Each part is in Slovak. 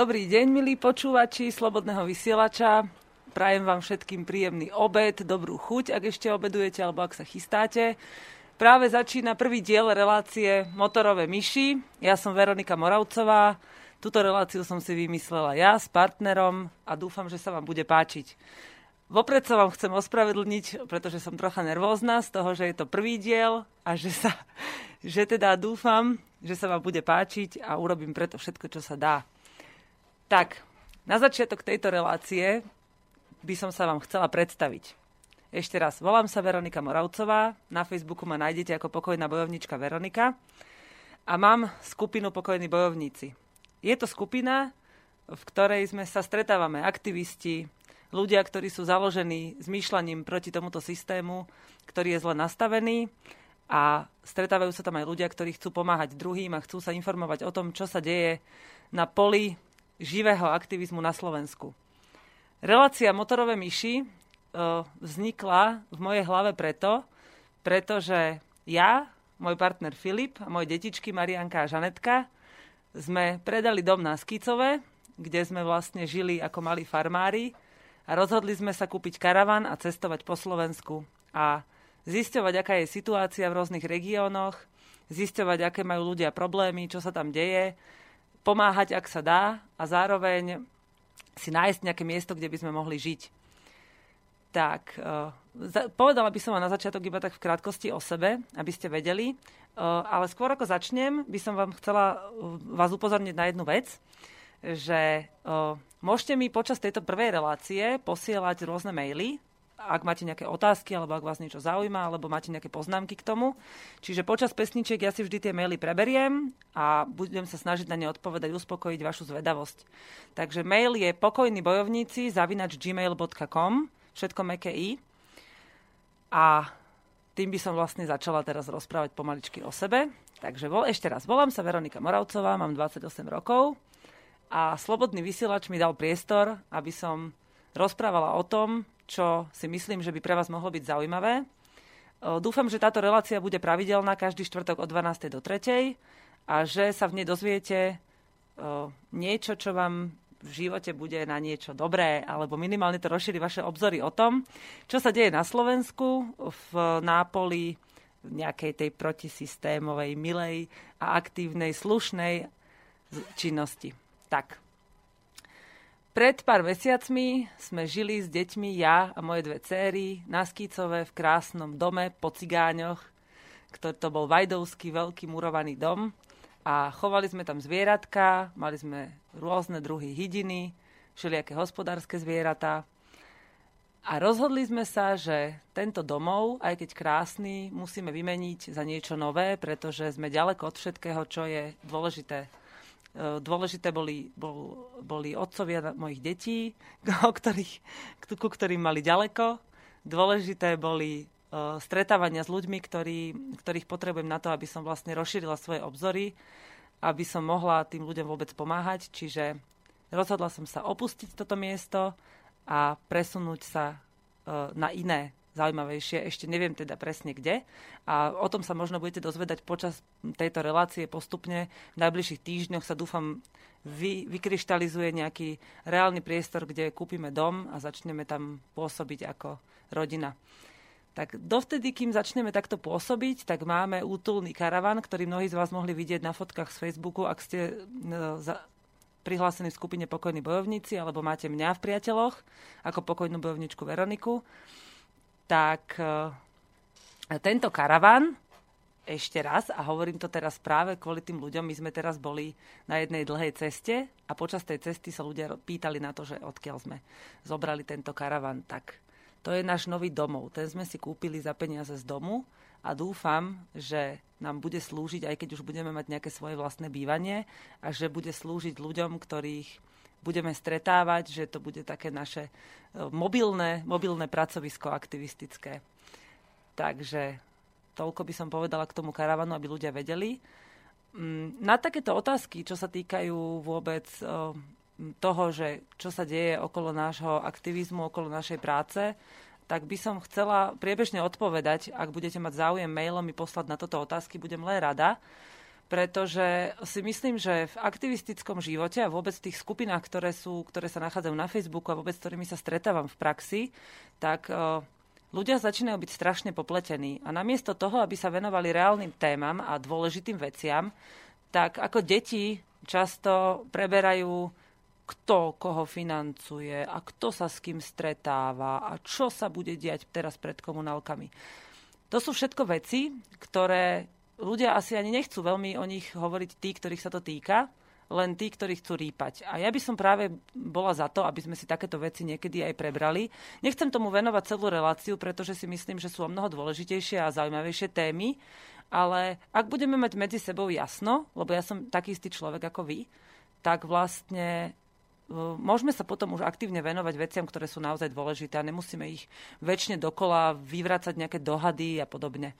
Dobrý deň, milí počúvači Slobodného vysielača. Prajem vám všetkým príjemný obed, dobrú chuť, ak ešte obedujete alebo ak sa chystáte. Práve začína prvý diel relácie Motorové myši. Ja som Veronika Moravcová. Túto reláciu som si vymyslela ja s partnerom a dúfam, že sa vám bude páčiť. Vopred sa vám chcem ospravedlniť, pretože som trocha nervózna z toho, že je to prvý diel a že, sa, že teda dúfam, že sa vám bude páčiť a urobím preto všetko, čo sa dá. Tak, na začiatok tejto relácie by som sa vám chcela predstaviť. Ešte raz, volám sa Veronika Moravcová, na Facebooku ma nájdete ako pokojná bojovnička Veronika a mám skupinu Pokojní bojovníci. Je to skupina, v ktorej sme sa stretávame aktivisti, ľudia, ktorí sú založení zmýšľaním proti tomuto systému, ktorý je zle nastavený a stretávajú sa tam aj ľudia, ktorí chcú pomáhať druhým a chcú sa informovať o tom, čo sa deje na poli živého aktivizmu na Slovensku. Relácia Motorové myši vznikla v mojej hlave preto, pretože ja, môj partner Filip a moje detičky Marianka a Žanetka sme predali dom na Skicove, kde sme vlastne žili ako malí farmári a rozhodli sme sa kúpiť karavan a cestovať po Slovensku a zisťovať, aká je situácia v rôznych regiónoch, zisťovať, aké majú ľudia problémy, čo sa tam deje, pomáhať, ak sa dá a zároveň si nájsť nejaké miesto, kde by sme mohli žiť. Tak, uh, povedala by som na začiatok iba tak v krátkosti o sebe, aby ste vedeli, uh, ale skôr ako začnem, by som vám chcela uh, vás upozorniť na jednu vec, že môžete mi počas tejto prvej relácie posielať rôzne maily ak máte nejaké otázky, alebo ak vás niečo zaujíma, alebo máte nejaké poznámky k tomu. Čiže počas pesničiek ja si vždy tie maily preberiem a budem sa snažiť na ne odpovedať, uspokojiť vašu zvedavosť. Takže mail je pokojnybojovníci zavinač gmail.com, všetko meké i. A tým by som vlastne začala teraz rozprávať pomaličky o sebe. Takže vol, ešte raz, volám sa Veronika Moravcová, mám 28 rokov a Slobodný vysielač mi dal priestor, aby som rozprávala o tom, čo si myslím, že by pre vás mohlo byť zaujímavé. Dúfam, že táto relácia bude pravidelná každý štvrtok od 12. do 3. a že sa v nej dozviete niečo, čo vám v živote bude na niečo dobré, alebo minimálne to rozšíri vaše obzory o tom, čo sa deje na Slovensku, v Nápoli, nejakej tej protisystémovej, milej a aktívnej, slušnej činnosti. Tak, pred pár mesiacmi sme žili s deťmi, ja a moje dve céry, na Skýcove v krásnom dome po cigáňoch, ktorý to bol Vajdovský veľký murovaný dom. A chovali sme tam zvieratka, mali sme rôzne druhy hydiny, všelijaké hospodárske zvieratá. A rozhodli sme sa, že tento domov, aj keď krásny, musíme vymeniť za niečo nové, pretože sme ďaleko od všetkého, čo je dôležité dôležité boli, bol, boli otcovia mojich detí, o ktorých, ku ktorým mali ďaleko. Dôležité boli uh, stretávania s ľuďmi, ktorý, ktorých potrebujem na to, aby som vlastne rozšírila svoje obzory, aby som mohla tým ľuďom vôbec pomáhať. Čiže rozhodla som sa opustiť toto miesto a presunúť sa uh, na iné zaujímavejšie. Ešte neviem teda presne kde. A o tom sa možno budete dozvedať počas tejto relácie postupne. V najbližších týždňoch sa dúfam vy, vykryštalizuje nejaký reálny priestor, kde kúpime dom a začneme tam pôsobiť ako rodina. Tak dovtedy, kým začneme takto pôsobiť, tak máme útulný karavan, ktorý mnohí z vás mohli vidieť na fotkách z Facebooku, ak ste no, prihlásení v skupine Pokojní bojovníci, alebo máte mňa v priateľoch ako pokojnú bojovničku Veroniku tak e, tento karavan, ešte raz, a hovorím to teraz práve kvôli tým ľuďom, my sme teraz boli na jednej dlhej ceste a počas tej cesty sa ľudia pýtali na to, že odkiaľ sme zobrali tento karavan. Tak to je náš nový domov. Ten sme si kúpili za peniaze z domu a dúfam, že nám bude slúžiť, aj keď už budeme mať nejaké svoje vlastné bývanie a že bude slúžiť ľuďom, ktorých budeme stretávať, že to bude také naše e, mobilné, mobilné pracovisko aktivistické. Takže toľko by som povedala k tomu karavanu, aby ľudia vedeli. Mm, na takéto otázky, čo sa týkajú vôbec e, toho, že čo sa deje okolo nášho aktivizmu, okolo našej práce, tak by som chcela priebežne odpovedať. Ak budete mať záujem mailom mi poslať na toto otázky, budem len rada pretože si myslím, že v aktivistickom živote a vôbec v tých skupinách, ktoré, sú, ktoré sa nachádzajú na Facebooku a vôbec s ktorými sa stretávam v praxi, tak uh, ľudia začínajú byť strašne popletení. A namiesto toho, aby sa venovali reálnym témam a dôležitým veciam, tak ako deti často preberajú kto koho financuje a kto sa s kým stretáva a čo sa bude diať teraz pred komunálkami. To sú všetko veci, ktoré ľudia asi ani nechcú veľmi o nich hovoriť tí, ktorých sa to týka, len tí, ktorí chcú rýpať. A ja by som práve bola za to, aby sme si takéto veci niekedy aj prebrali. Nechcem tomu venovať celú reláciu, pretože si myslím, že sú o mnoho dôležitejšie a zaujímavejšie témy, ale ak budeme mať medzi sebou jasno, lebo ja som taký istý človek ako vy, tak vlastne e, môžeme sa potom už aktívne venovať veciam, ktoré sú naozaj dôležité a nemusíme ich väčšine dokola vyvrácať nejaké dohady a podobne.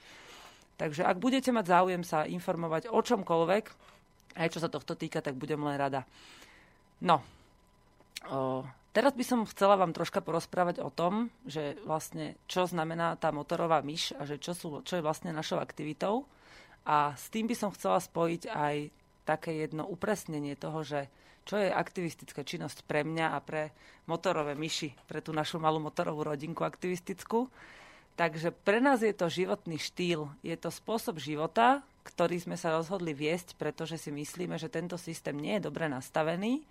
Takže ak budete mať záujem sa informovať o čomkoľvek, aj čo sa tohto týka, tak budem len rada. No, o, teraz by som chcela vám troška porozprávať o tom, že vlastne čo znamená tá motorová myš a že čo, sú, čo je vlastne našou aktivitou. A s tým by som chcela spojiť aj také jedno upresnenie toho, že čo je aktivistická činnosť pre mňa a pre motorové myši, pre tú našu malú motorovú rodinku aktivistickú. Takže pre nás je to životný štýl, je to spôsob života, ktorý sme sa rozhodli viesť, pretože si myslíme, že tento systém nie je dobre nastavený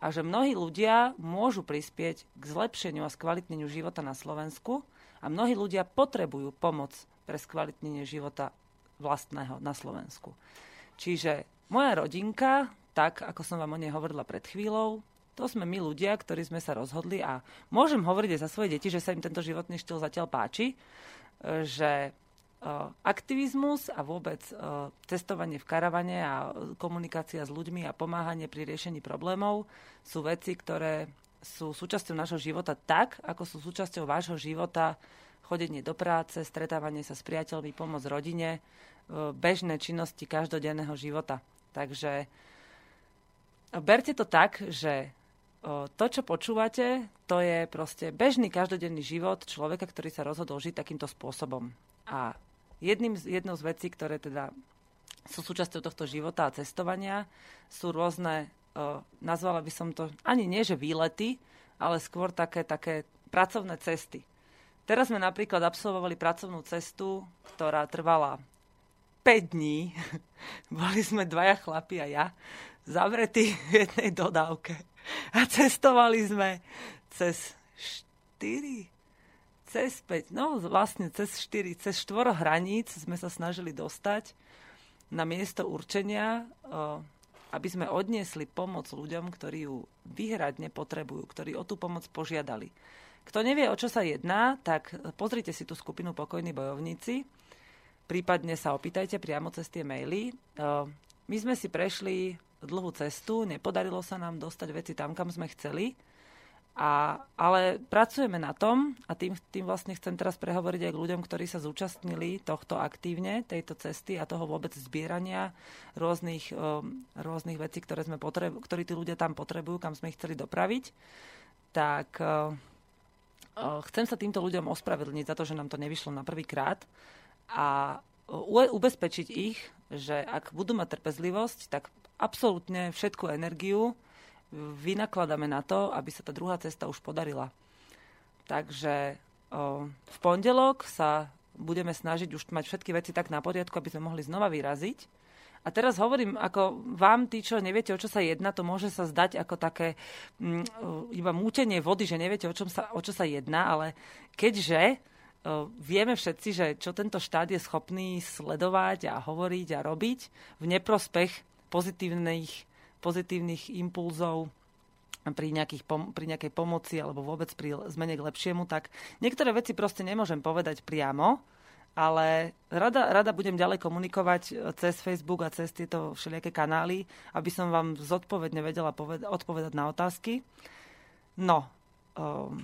a že mnohí ľudia môžu prispieť k zlepšeniu a skvalitneniu života na Slovensku a mnohí ľudia potrebujú pomoc pre skvalitnenie života vlastného na Slovensku. Čiže moja rodinka, tak ako som vám o nej hovorila pred chvíľou, to sme my ľudia, ktorí sme sa rozhodli a môžem hovoriť aj za svoje deti, že sa im tento životný štýl zatiaľ páči, e, že e, aktivizmus a vôbec e, cestovanie v karavane a komunikácia s ľuďmi a pomáhanie pri riešení problémov sú veci, ktoré sú súčasťou nášho života tak, ako sú súčasťou vášho života chodenie do práce, stretávanie sa s priateľmi, pomoc rodine, bežné činnosti každodenného života. Takže berte to tak, že to, čo počúvate, to je proste bežný každodenný život človeka, ktorý sa rozhodol žiť takýmto spôsobom. A jedným, jednou z vecí, ktoré teda sú súčasťou tohto života a cestovania, sú rôzne, nazvala by som to ani nie, že výlety, ale skôr také, také pracovné cesty. Teraz sme napríklad absolvovali pracovnú cestu, ktorá trvala 5 dní. Boli sme dvaja chlapi a ja zavretí v jednej dodávke a cestovali sme cez 4, cez 5, no vlastne cez 4, cez 4 hraníc sme sa snažili dostať na miesto určenia, aby sme odniesli pomoc ľuďom, ktorí ju vyhradne potrebujú, ktorí o tú pomoc požiadali. Kto nevie, o čo sa jedná, tak pozrite si tú skupinu Pokojní bojovníci, prípadne sa opýtajte priamo cez tie maily. My sme si prešli dlhú cestu, nepodarilo sa nám dostať veci tam, kam sme chceli, a, ale pracujeme na tom a tým, tým vlastne chcem teraz prehovoriť aj k ľuďom, ktorí sa zúčastnili tohto aktívne, tejto cesty a toho vôbec zbierania rôznych, um, rôznych vecí, ktoré, sme potrebu, ktorí tí ľudia tam potrebujú, kam sme ich chceli dopraviť. Tak uh, uh, chcem sa týmto ľuďom ospravedlniť za to, že nám to nevyšlo na prvý krát a ubezpečiť ich, že ak budú mať trpezlivosť, tak absolútne všetku energiu vynakladáme na to, aby sa tá druhá cesta už podarila. Takže o, v pondelok sa budeme snažiť už mať všetky veci tak na poriadku, aby sme mohli znova vyraziť. A teraz hovorím, ako vám, tí, čo neviete, o čo sa jedná, to môže sa zdať ako také m, mm, iba mútenie vody, že neviete, o, čom sa, o čo sa jedná, ale keďže vieme všetci, že čo tento štát je schopný sledovať a hovoriť a robiť v neprospech pozitívnych, pozitívnych impulzov pri, nejakých pri nejakej pomoci alebo vôbec pri zmene k lepšiemu, tak niektoré veci proste nemôžem povedať priamo, ale rada, rada budem ďalej komunikovať e, cez Facebook a cez tieto všelijaké kanály, aby som vám zodpovedne vedela poved- odpovedať na otázky. No, um,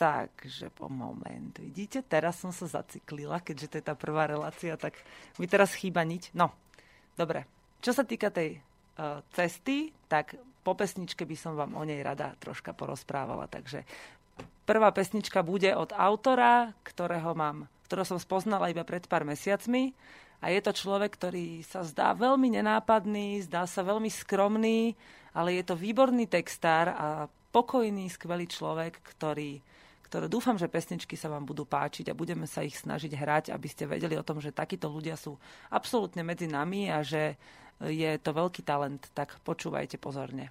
takže po moment, vidíte, teraz som sa zaciklila, keďže to je tá prvá relácia, tak mi teraz chýba niť. No, dobre, čo sa týka tej uh, cesty, tak po pesničke by som vám o nej rada troška porozprávala. Takže prvá pesnička bude od autora, ktorého mám, ktorého som spoznala iba pred pár mesiacmi A je to človek, ktorý sa zdá veľmi nenápadný, zdá sa veľmi skromný, ale je to výborný textár a pokojný, skvelý človek, ktorý, ktoré dúfam, že pesničky sa vám budú páčiť a budeme sa ich snažiť hrať, aby ste vedeli o tom, že takíto ľudia sú absolútne medzi nami a že je to veľký talent, tak počúvajte pozorne.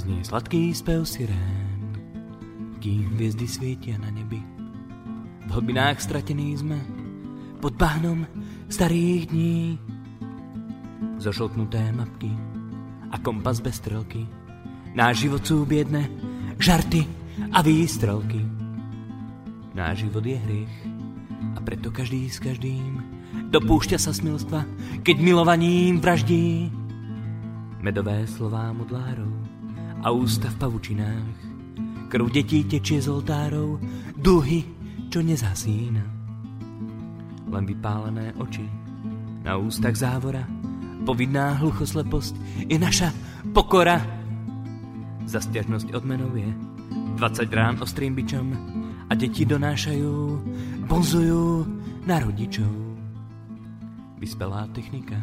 Znie sladký spev sirén, kým hviezdy svietia na nebi. V hlbinách stratení sme, pod bahnom starých dní. Zošlknuté mapky, a kompas bez strelky. Náš život sú biedne žarty a výstrelky. Náš život je hriech a preto každý s každým dopúšťa sa smilstva, keď milovaním vraždí. Medové slová modlárov a ústa v pavučinách. Krv detí tečie z oltárov, duhy, čo nezasína. Len vypálené oči, na ústach závora, Povinná hluchosleposť je naša pokora. Za stiažnosť odmenou je. 20 rán ostrým bičom. A deti donášajú, bonzujú na rodičov. Vyspelá technika,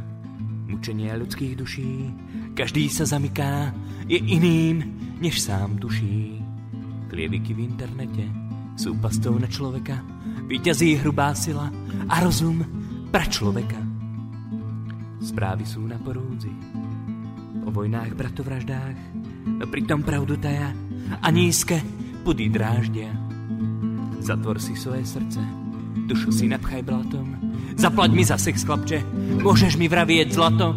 mučenie ľudských duší, každý sa zamyká, je iným, než sám tuší. Klieviky v internete sú pastou na človeka, vyťazí hrubá sila a rozum pra človeka. Správy sú na porúdzi o vojnách, bratovraždách, no pritom pravdu taja a nízke pudy dráždia. Zatvor si svoje srdce, dušu si napchaj blatom, zaplať mi za sex, chlapče, môžeš mi vravieť zlato.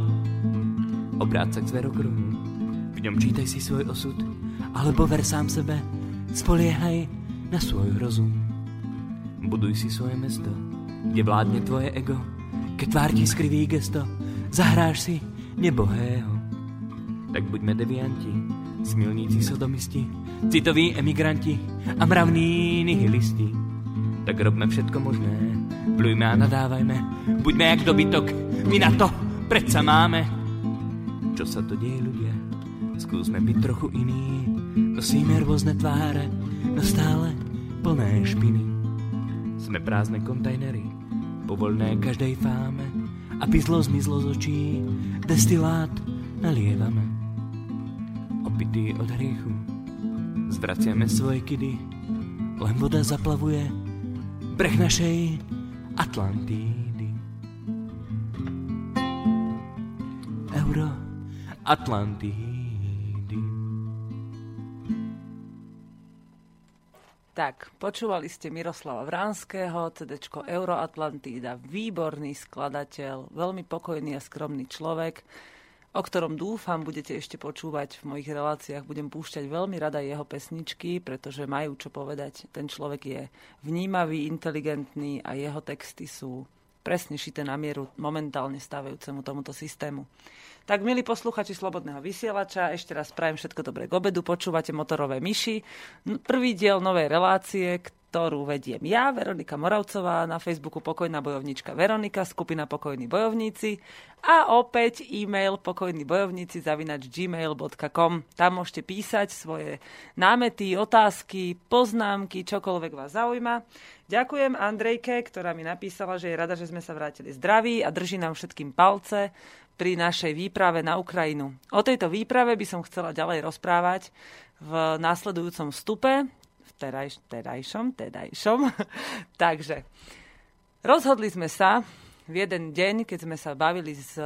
Obráť sa k v ňom čítaj si svoj osud, alebo ver sám sebe, spoliehaj na svoj rozum. Buduj si svoje mesto, kde vládne tvoje ego, keď tvár ti skriví gesto, Zahráš si nebohého. Tak buďme devianti, smilníci sodomisti, citoví emigranti a mravní nihilisti. Tak robme všetko možné, plujme a nadávajme, buďme jak dobytok, my na to predsa máme. Čo sa to deje ľudia? Skúsme byť trochu iní, nosíme rôzne tváre, no stále plné špiny. Sme prázdne kontajnery, povolné každej fáme, aby zlo zmizlo z očí, destilát nalievame. Opitý od hriechu, zvraciame svoje kidy, len voda zaplavuje breh našej Atlantídy. Euro Atlantídy. Tak, počúvali ste Miroslava Vránskeho, CD Euroatlantída, výborný skladateľ, veľmi pokojný a skromný človek, o ktorom dúfam budete ešte počúvať v mojich reláciách. Budem púšťať veľmi rada jeho pesničky, pretože majú čo povedať. Ten človek je vnímavý, inteligentný a jeho texty sú presne šité na mieru momentálne stávajúcemu tomuto systému. Tak, milí posluchači Slobodného vysielača, ešte raz prajem všetko dobré k obedu. Počúvate Motorové myši. Prvý diel novej relácie, ktorú vediem ja, Veronika Moravcová, na Facebooku Pokojná bojovnička Veronika, skupina Pokojní bojovníci a opäť e-mail pokojní bojovníci zavinač gmail.com. Tam môžete písať svoje námety, otázky, poznámky, čokoľvek vás zaujíma. Ďakujem Andrejke, ktorá mi napísala, že je rada, že sme sa vrátili zdraví a drží nám všetkým palce pri našej výprave na Ukrajinu. O tejto výprave by som chcela ďalej rozprávať v následujúcom vstupe, terajš, terajšom, terajšom. Takže rozhodli sme sa v jeden deň, keď sme sa bavili s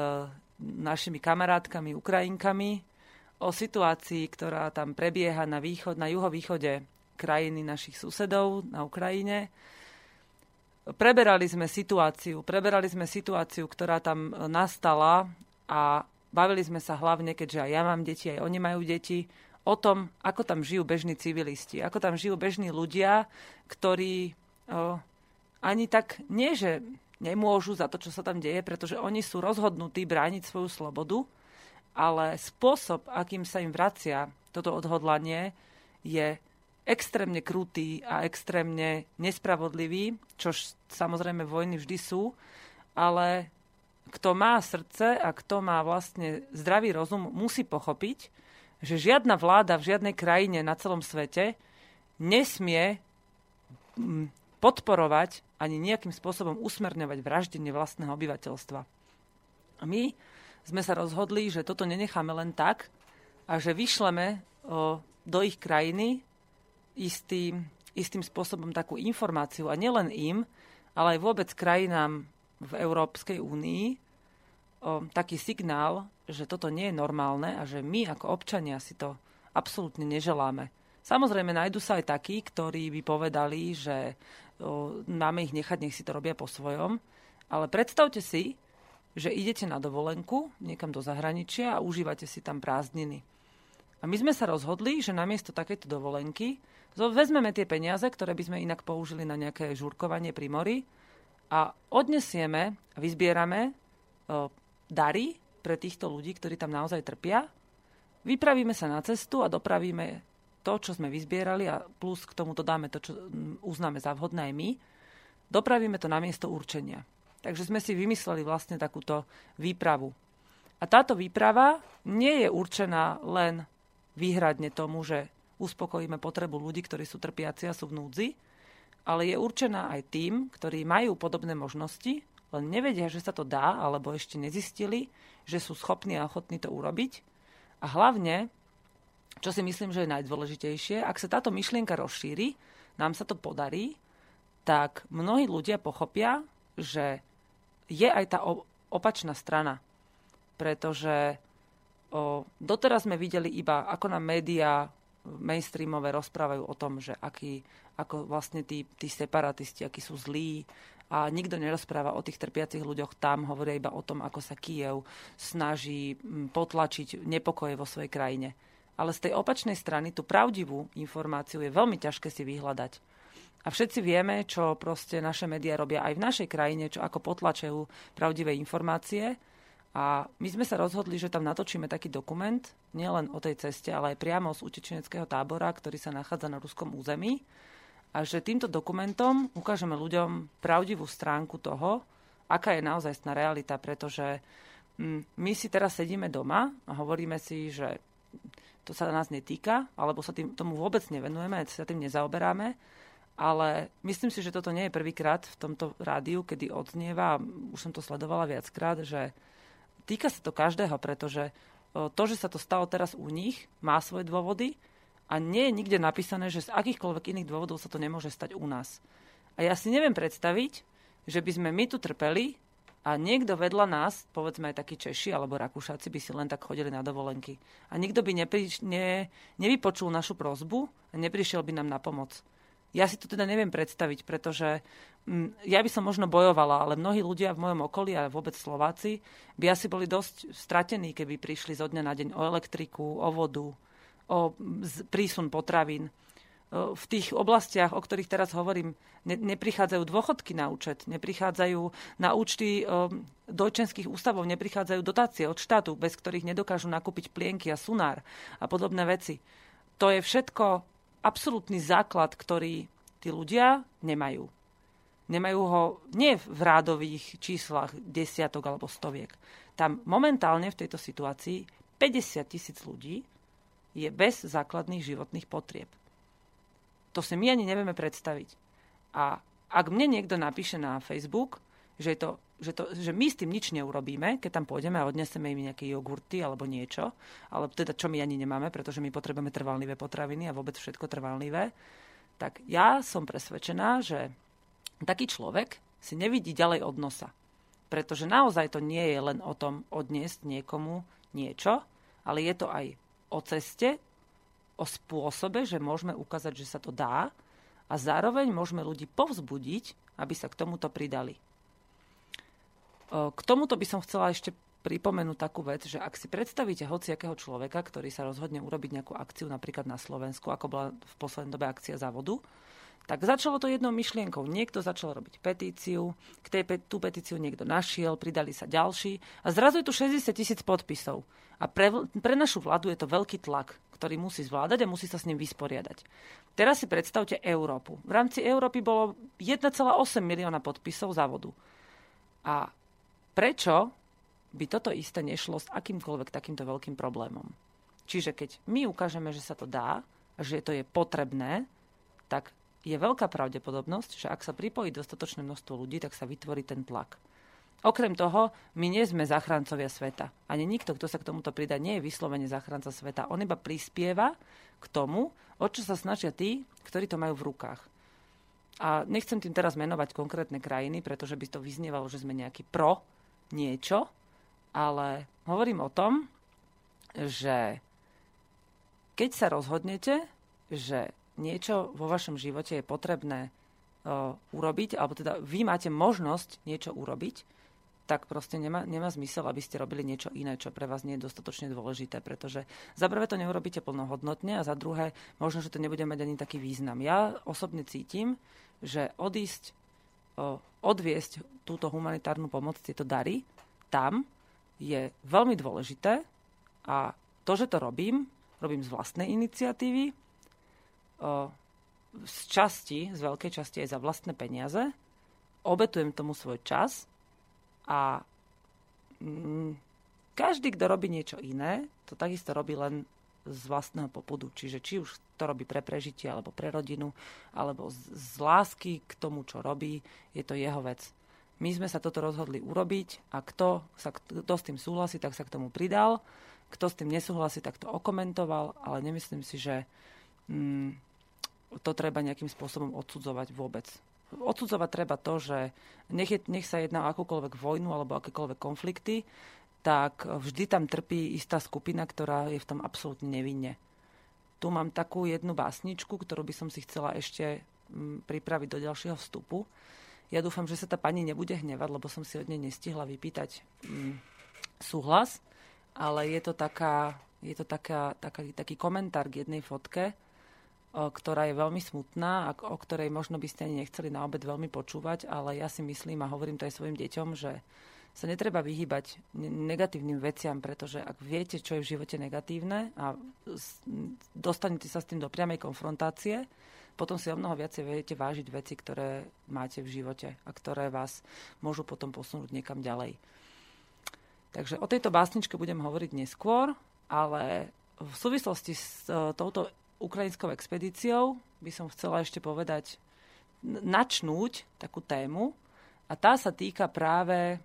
našimi kamarátkami, Ukrajinkami, o situácii, ktorá tam prebieha na, východ, na juhovýchode krajiny našich susedov na Ukrajine, preberali sme situáciu, preberali sme situáciu, ktorá tam nastala a bavili sme sa hlavne, keďže aj ja mám deti, aj oni majú deti, o tom, ako tam žijú bežní civilisti, ako tam žijú bežní ľudia, ktorí o, ani tak nie, že nemôžu za to, čo sa tam deje, pretože oni sú rozhodnutí brániť svoju slobodu, ale spôsob, akým sa im vracia toto odhodlanie, je extrémne krutý a extrémne nespravodlivý, čo samozrejme vojny vždy sú, ale kto má srdce a kto má vlastne zdravý rozum, musí pochopiť, že žiadna vláda v žiadnej krajine na celom svete nesmie mm, podporovať ani nejakým spôsobom usmerňovať vraždenie vlastného obyvateľstva. A my sme sa rozhodli, že toto nenecháme len tak a že vyšleme o, do ich krajiny istým, istým spôsobom takú informáciu a nielen im, ale aj vôbec krajinám v Európskej únii o, taký signál, že toto nie je normálne a že my ako občania si to absolútne neželáme. Samozrejme, nájdu sa aj takí, ktorí by povedali, že o, máme ich nechať, nech si to robia po svojom. Ale predstavte si, že idete na dovolenku niekam do zahraničia a užívate si tam prázdniny. A my sme sa rozhodli, že namiesto takejto dovolenky vezmeme tie peniaze, ktoré by sme inak použili na nejaké žurkovanie pri mori a odnesieme a vyzbierame dary pre týchto ľudí, ktorí tam naozaj trpia. Vypravíme sa na cestu a dopravíme to, čo sme vyzbierali a plus k tomu dodáme to, čo uznáme za vhodné aj my. Dopravíme to na miesto určenia. Takže sme si vymysleli vlastne takúto výpravu. A táto výprava nie je určená len výhradne tomu, že uspokojíme potrebu ľudí, ktorí sú trpiaci a sú v núdzi, ale je určená aj tým, ktorí majú podobné možnosti, len nevedia, že sa to dá, alebo ešte nezistili, že sú schopní a ochotní to urobiť. A hlavne, čo si myslím, že je najdôležitejšie, ak sa táto myšlienka rozšíri, nám sa to podarí, tak mnohí ľudia pochopia, že je aj tá opačná strana. Pretože o, doteraz sme videli iba, ako nám médiá mainstreamové rozprávajú o tom, že aký, ako vlastne tí, tí separatisti, akí sú zlí a nikto nerozpráva o tých trpiacich ľuďoch tam, hovoria iba o tom, ako sa Kiev snaží potlačiť nepokoje vo svojej krajine. Ale z tej opačnej strany tú pravdivú informáciu je veľmi ťažké si vyhľadať. A všetci vieme, čo proste naše médiá robia aj v našej krajine, čo ako potlačajú pravdivé informácie. A my sme sa rozhodli, že tam natočíme taký dokument, nielen o tej ceste, ale aj priamo z utečeneckého tábora, ktorý sa nachádza na ruskom území. A že týmto dokumentom ukážeme ľuďom pravdivú stránku toho, aká je naozaj realita, pretože mm, my si teraz sedíme doma a hovoríme si, že to sa nás netýka, alebo sa tým, tomu vôbec nevenujeme, sa tým nezaoberáme ale myslím si, že toto nie je prvýkrát v tomto rádiu, kedy odznieva, už som to sledovala viackrát, že týka sa to každého, pretože to, že sa to stalo teraz u nich, má svoje dôvody a nie je nikde napísané, že z akýchkoľvek iných dôvodov sa to nemôže stať u nás. A ja si neviem predstaviť, že by sme my tu trpeli a niekto vedľa nás, povedzme aj takí Češi alebo Rakúšaci, by si len tak chodili na dovolenky. A nikto by nepri, ne, nevypočul našu prozbu a neprišiel by nám na pomoc. Ja si to teda neviem predstaviť, pretože mm, ja by som možno bojovala, ale mnohí ľudia v mojom okolí a vôbec Slováci by asi boli dosť stratení, keby prišli zo dňa na deň o elektriku, o vodu, o prísun potravín. V tých oblastiach, o ktorých teraz hovorím, ne, neprichádzajú dôchodky na účet, neprichádzajú na účty dojčenských ústavov, neprichádzajú dotácie od štátu, bez ktorých nedokážu nakúpiť plienky a sunár a podobné veci. To je všetko absolútny základ, ktorý tí ľudia nemajú. Nemajú ho nie v rádových číslach desiatok alebo stoviek. Tam momentálne v tejto situácii 50 tisíc ľudí je bez základných životných potrieb. To si my ani nevieme predstaviť. A ak mne niekto napíše na Facebook, že, to, že, to, že my s tým nič neurobíme, keď tam pôjdeme a odneseme im nejaké jogurty alebo niečo, ale teda čo my ani nemáme, pretože my potrebujeme trvalnivé potraviny a vôbec všetko trvalnivé, tak ja som presvedčená, že taký človek si nevidí ďalej od nosa. Pretože naozaj to nie je len o tom odniesť niekomu niečo, ale je to aj o ceste, o spôsobe, že môžeme ukázať, že sa to dá a zároveň môžeme ľudí povzbudiť, aby sa k tomuto pridali. K tomuto by som chcela ešte pripomenúť takú vec, že ak si predstavíte hociakého človeka, ktorý sa rozhodne urobiť nejakú akciu napríklad na Slovensku, ako bola v poslednej dobe akcia závodu, Tak začalo to jednou myšlienkou. Niekto začal robiť petíciu, k tej, tú petíciu niekto našiel, pridali sa ďalší a zrazu je tu 60 tisíc podpisov. A pre, pre našu vládu je to veľký tlak, ktorý musí zvládať a musí sa s ním vysporiadať. Teraz si predstavte Európu. V rámci Európy bolo 1,8 milióna podpisov za vodu. A prečo by toto isté nešlo s akýmkoľvek takýmto veľkým problémom? Čiže keď my ukážeme, že sa to dá, že to je potrebné, tak je veľká pravdepodobnosť, že ak sa pripojí dostatočné množstvo ľudí, tak sa vytvorí ten tlak. Okrem toho, my nie sme zachráncovia sveta. Ani nikto, kto sa k tomuto pridá, nie je vyslovene zachránca sveta. On iba prispieva k tomu, o čo sa snažia tí, ktorí to majú v rukách. A nechcem tým teraz menovať konkrétne krajiny, pretože by to vyznievalo, že sme nejaký pro niečo, ale hovorím o tom, že keď sa rozhodnete, že niečo vo vašom živote je potrebné uh, urobiť, alebo teda vy máte možnosť niečo urobiť, tak proste nemá, nemá zmysel, aby ste robili niečo iné, čo pre vás nie je dostatočne dôležité, pretože za prvé to neurobíte plnohodnotne a za druhé možno, že to nebude mať ani taký význam. Ja osobne cítim, že odísť, uh, odviesť túto humanitárnu pomoc, tieto dary, tam je veľmi dôležité a to, že to robím, robím z vlastnej iniciatívy, z časti, z veľkej časti aj za vlastné peniaze, obetujem tomu svoj čas a mm, každý, kto robí niečo iné, to takisto robí len z vlastného popudu. Čiže či už to robí pre prežitie, alebo pre rodinu, alebo z, z lásky k tomu, čo robí, je to jeho vec. My sme sa toto rozhodli urobiť a kto, sa, kto s tým súhlasí, tak sa k tomu pridal. Kto s tým nesúhlasí, tak to okomentoval, ale nemyslím si, že mm, to treba nejakým spôsobom odsudzovať vôbec. Odsudzovať treba to, že nech, je, nech sa jedná o akúkoľvek vojnu alebo akékoľvek konflikty, tak vždy tam trpí istá skupina, ktorá je v tom absolútne nevinne. Tu mám takú jednu básničku, ktorú by som si chcela ešte mm, pripraviť do ďalšieho vstupu. Ja dúfam, že sa tá pani nebude hnevať, lebo som si od nej nestihla vypýtať mm, súhlas, ale je to, taká, je to taká, taká, taký komentár k jednej fotke, ktorá je veľmi smutná a o ktorej možno by ste ani nechceli na obed veľmi počúvať, ale ja si myslím a hovorím to aj svojim deťom, že sa netreba vyhýbať negatívnym veciam, pretože ak viete, čo je v živote negatívne a dostanete sa s tým do priamej konfrontácie, potom si o mnoho viacej viete vážiť veci, ktoré máte v živote a ktoré vás môžu potom posunúť niekam ďalej. Takže o tejto básničke budem hovoriť neskôr, ale v súvislosti s e, touto ukrajinskou expedíciou by som chcela ešte povedať, načnúť takú tému a tá sa týka práve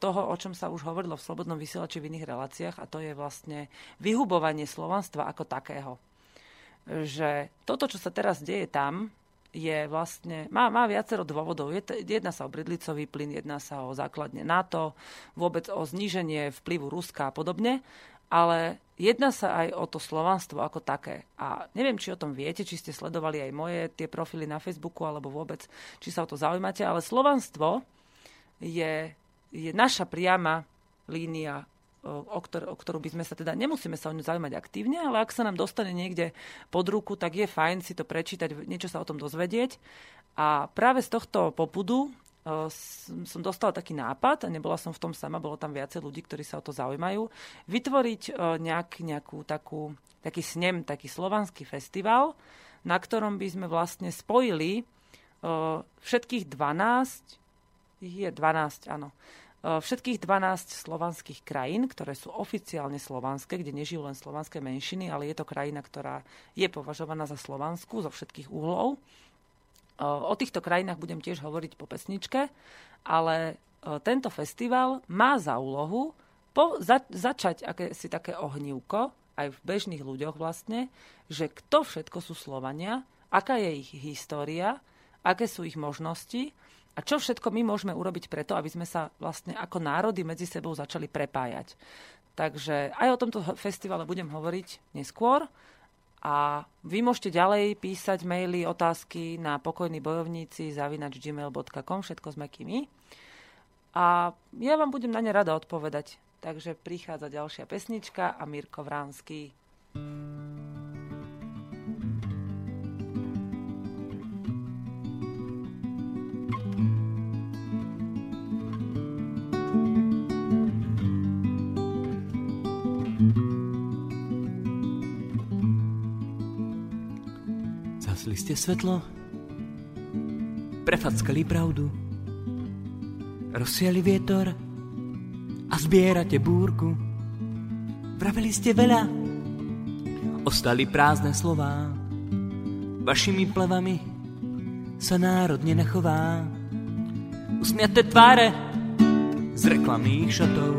toho, o čom sa už hovorilo v Slobodnom vysielači v iných reláciách a to je vlastne vyhubovanie slovanstva ako takého. Že toto, čo sa teraz deje tam, je vlastne, má, má viacero dôvodov. Jedná sa o bridlicový plyn, jedná sa o základne NATO, vôbec o zníženie vplyvu Ruska a podobne ale jedná sa aj o to slovanstvo ako také. A neviem, či o tom viete, či ste sledovali aj moje tie profily na Facebooku, alebo vôbec, či sa o to zaujímate, ale slovanstvo je, je naša priama línia o, ktor- o ktorú by sme sa teda, nemusíme sa o ňu zaujímať aktívne, ale ak sa nám dostane niekde pod ruku, tak je fajn si to prečítať, niečo sa o tom dozvedieť. A práve z tohto popudu som dostala taký nápad, a nebola som v tom sama, bolo tam viacej ľudí, ktorí sa o to zaujímajú, vytvoriť nejak, nejakú takú, taký snem, taký slovanský festival, na ktorom by sme vlastne spojili všetkých 12, je 12, áno, všetkých 12 slovanských krajín, ktoré sú oficiálne slovanské, kde nežijú len slovanské menšiny, ale je to krajina, ktorá je považovaná za slovanskú zo všetkých uhlov O týchto krajinách budem tiež hovoriť po pesničke, ale tento festival má za úlohu po, za, začať akési také ohnívko, aj v bežných ľuďoch vlastne, že kto všetko sú Slovania, aká je ich história, aké sú ich možnosti a čo všetko my môžeme urobiť preto, aby sme sa vlastne ako národy medzi sebou začali prepájať. Takže aj o tomto festivale budem hovoriť neskôr. A vy môžete ďalej písať maily, otázky na pokojní bojovníci zavinač gmail.com, všetko sme kými. A ja vám budem na ne rada odpovedať. Takže prichádza ďalšia pesnička a Mirko Vránsky. Zgasli ste svetlo, prefackali pravdu, rozsiali vietor a zbierate búrku. Vraveli ste veľa, ostali prázdne slová, vašimi plevami sa národ nenachová. Usmiate tváre z reklamných šatov,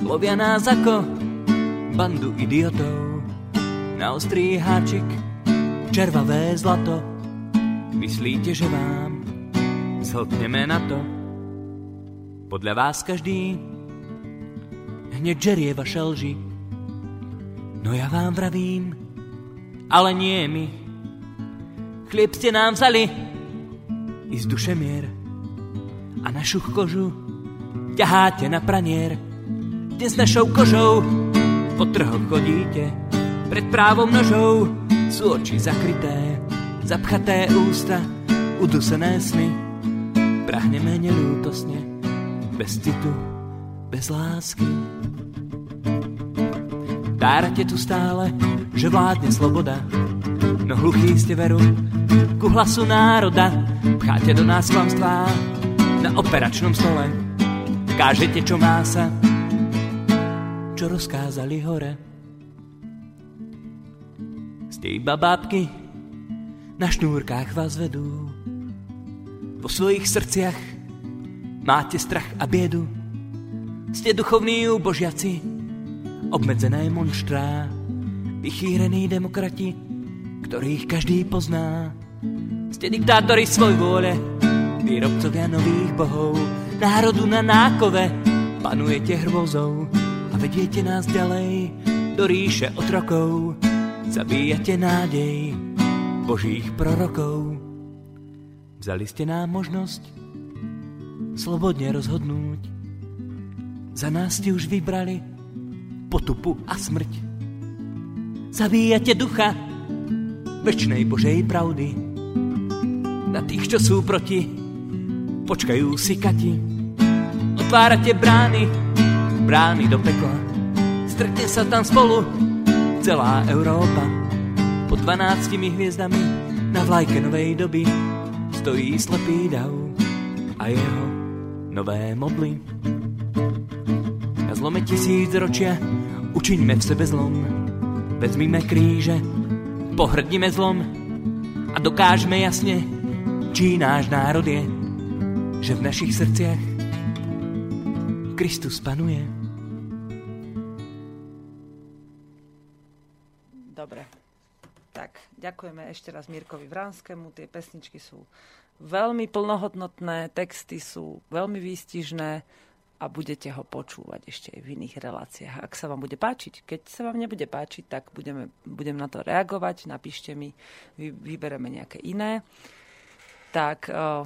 lovia nás ako bandu idiotov. Na ostrý háčik červavé zlato, myslíte, že vám zhltneme na to? Podľa vás každý hneď žerie vaše lži. No ja vám vravím, ale nie my. Chlieb ste nám vzali i z duše mier a našu kožu ťaháte na pranier. Dnes našou kožou po trhoch chodíte, pred právom nožou sú oči zakryté, zapchaté ústa, udusené sny. Prahneme nelútosne, bez citu, bez lásky. Dárate tu stále, že vládne sloboda, no hluchý ste veru ku hlasu národa. Pcháte do nás klamstvá na operačnom stole, kážete, čo má sa, čo rozkázali hore. Ste iba bábky, na šnúrkách vás vedú, vo svojich srdciach máte strach a biedu, ste duchovní božiaci, obmedzené monštrá, vychýrení demokrati, ktorých každý pozná. Ste diktátori svoj vôle, výrobcovia nových bohov, národu na nákove, panujete hrvozou a vediete nás ďalej do ríše otrokov. Zabíjate nádej božích prorokov. Vzali ste nám možnosť slobodne rozhodnúť. Za nás ste už vybrali potupu a smrť. Zabíjate ducha väčšnej Božej pravdy. Na tých, čo sú proti, počkajú si kati. Otvárate brány, brány do pekla. Stretne sa tam spolu celá Európa. Pod dvanáctimi hviezdami na vlajke novej doby stojí slepý dav a jeho nové modly. Na zlome tisíc ročia Učiňme v sebe zlom, vezmime kríže, pohrdnime zlom a dokážeme jasne, čí náš národ je, že v našich srdciach Kristus panuje. Dobre. Tak, ďakujeme ešte raz Mirkovi Vranskému. Tie pesničky sú veľmi plnohodnotné, texty sú veľmi výstižné a budete ho počúvať ešte aj v iných reláciách, ak sa vám bude páčiť. Keď sa vám nebude páčiť, tak budeme, budem na to reagovať, napíšte mi, vy, vybereme nejaké iné. Tak uh,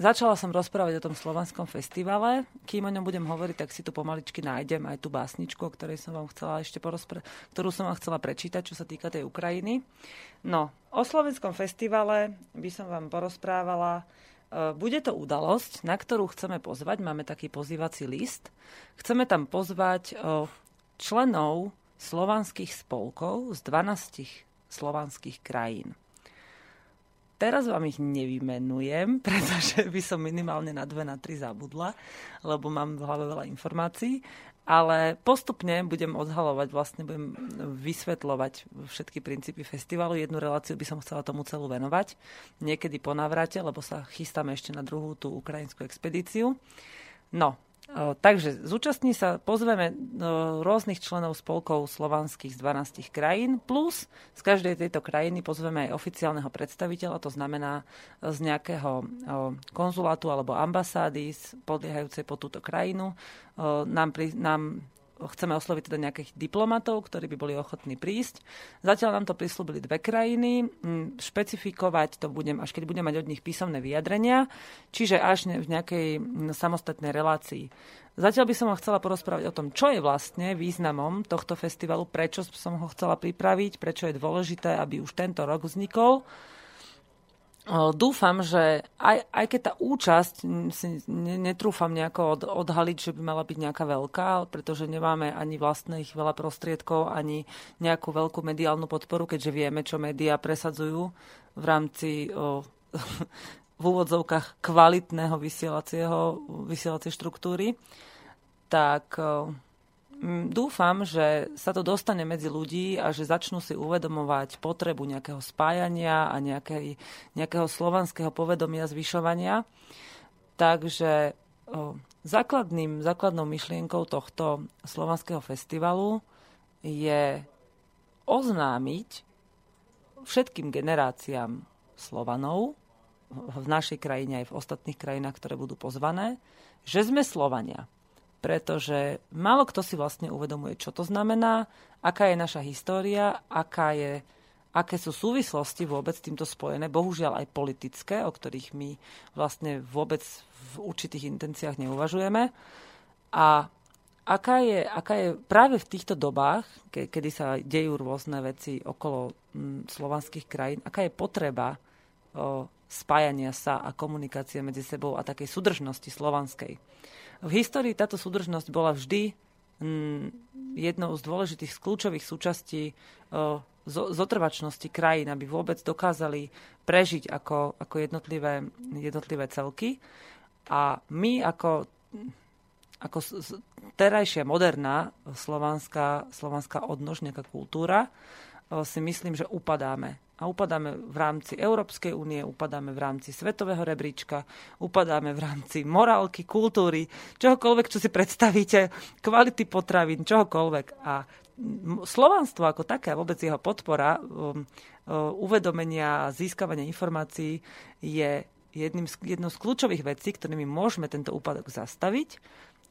začala som rozprávať o tom slovanskom festivale. Kým o ňom budem hovoriť, tak si tu pomaličky nájdem aj tú básničku, o ktorej som vám chcela ešte porozpr- ktorú som vám chcela prečítať, čo sa týka tej Ukrajiny. No, o slovenskom festivale by som vám porozprávala Eh, bude to udalosť, na ktorú chceme pozvať. Máme taký pozývací list. Chceme tam pozvať eh, členov slovanských spolkov z 12 slovanských krajín. Teraz vám ich nevymenujem, pretože by som minimálne na dve, na tri zabudla, lebo mám v hlave veľa informácií ale postupne budem odhalovať, vlastne budem vysvetľovať všetky princípy festivalu. Jednu reláciu by som chcela tomu celú venovať, niekedy po navrate, lebo sa chystáme ešte na druhú tú ukrajinskú expedíciu. No, Takže zúčastní sa, pozveme rôznych členov spolkov slovanských z 12 krajín, plus z každej tejto krajiny pozveme aj oficiálneho predstaviteľa, to znamená z nejakého konzulátu alebo ambasády podliehajúcej po túto krajinu. Nám, pri, nám chceme osloviť teda nejakých diplomatov, ktorí by boli ochotní prísť. Zatiaľ nám to prislúbili dve krajiny. Mm, špecifikovať to budem, až keď budem mať od nich písomné vyjadrenia, čiže až v nejakej mm, samostatnej relácii. Zatiaľ by som ho chcela porozprávať o tom, čo je vlastne významom tohto festivalu, prečo som ho chcela pripraviť, prečo je dôležité, aby už tento rok vznikol Dúfam, že aj, aj keď tá účasť, si netrúfam nejako od, odhaliť, že by mala byť nejaká veľká, pretože nemáme ani vlastných veľa prostriedkov, ani nejakú veľkú mediálnu podporu, keďže vieme, čo médiá presadzujú v rámci o, v úvodzovkách kvalitného vysielacieho, vysielacej štruktúry, tak o, dúfam, že sa to dostane medzi ľudí a že začnú si uvedomovať potrebu nejakého spájania a nejakej, nejakého slovanského povedomia zvyšovania. Takže o, základným, základnou myšlienkou tohto slovanského festivalu je oznámiť všetkým generáciám Slovanov v našej krajine aj v ostatných krajinách, ktoré budú pozvané, že sme Slovania pretože málo kto si vlastne uvedomuje, čo to znamená, aká je naša história, aká je, aké sú súvislosti vôbec s týmto spojené, bohužiaľ aj politické, o ktorých my vlastne vôbec v určitých intenciách neuvažujeme. A aká je, aká je práve v týchto dobách, ke, kedy sa dejú rôzne veci okolo m, slovanských krajín, aká je potreba o, spájania sa a komunikácie medzi sebou a takej súdržnosti slovanskej. V histórii táto súdržnosť bola vždy mm, jednou z dôležitých, z kľúčových súčastí zotrvačnosti krajín, aby vôbec dokázali prežiť ako, ako jednotlivé, jednotlivé celky. A my ako, ako terajšia moderná slovanská, slovanská odnožňaká kultúra si myslím, že upadáme a upadáme v rámci Európskej únie, upadáme v rámci svetového rebríčka, upadáme v rámci morálky, kultúry, čohokoľvek, čo si predstavíte, kvality potravín, čohokoľvek. A slovanstvo ako také, vôbec jeho podpora, um, uh, uvedomenia a získavania informácií je jedným z, jednou z kľúčových vecí, ktorými môžeme tento úpadok zastaviť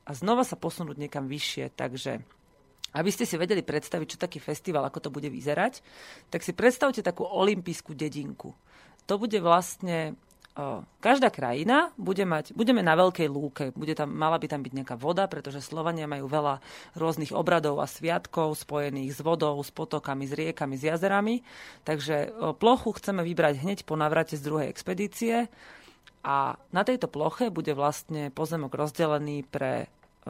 a znova sa posunúť niekam vyššie. Takže aby ste si vedeli predstaviť, čo taký festival, ako to bude vyzerať, tak si predstavte takú olimpijskú dedinku. To bude vlastne každá krajina bude mať, budeme na veľkej lúke, bude tam, mala by tam byť nejaká voda, pretože Slovania majú veľa rôznych obradov a sviatkov spojených s vodou, s potokami, s riekami, s jazerami. Takže plochu chceme vybrať hneď po navrate z druhej expedície a na tejto ploche bude vlastne pozemok rozdelený pre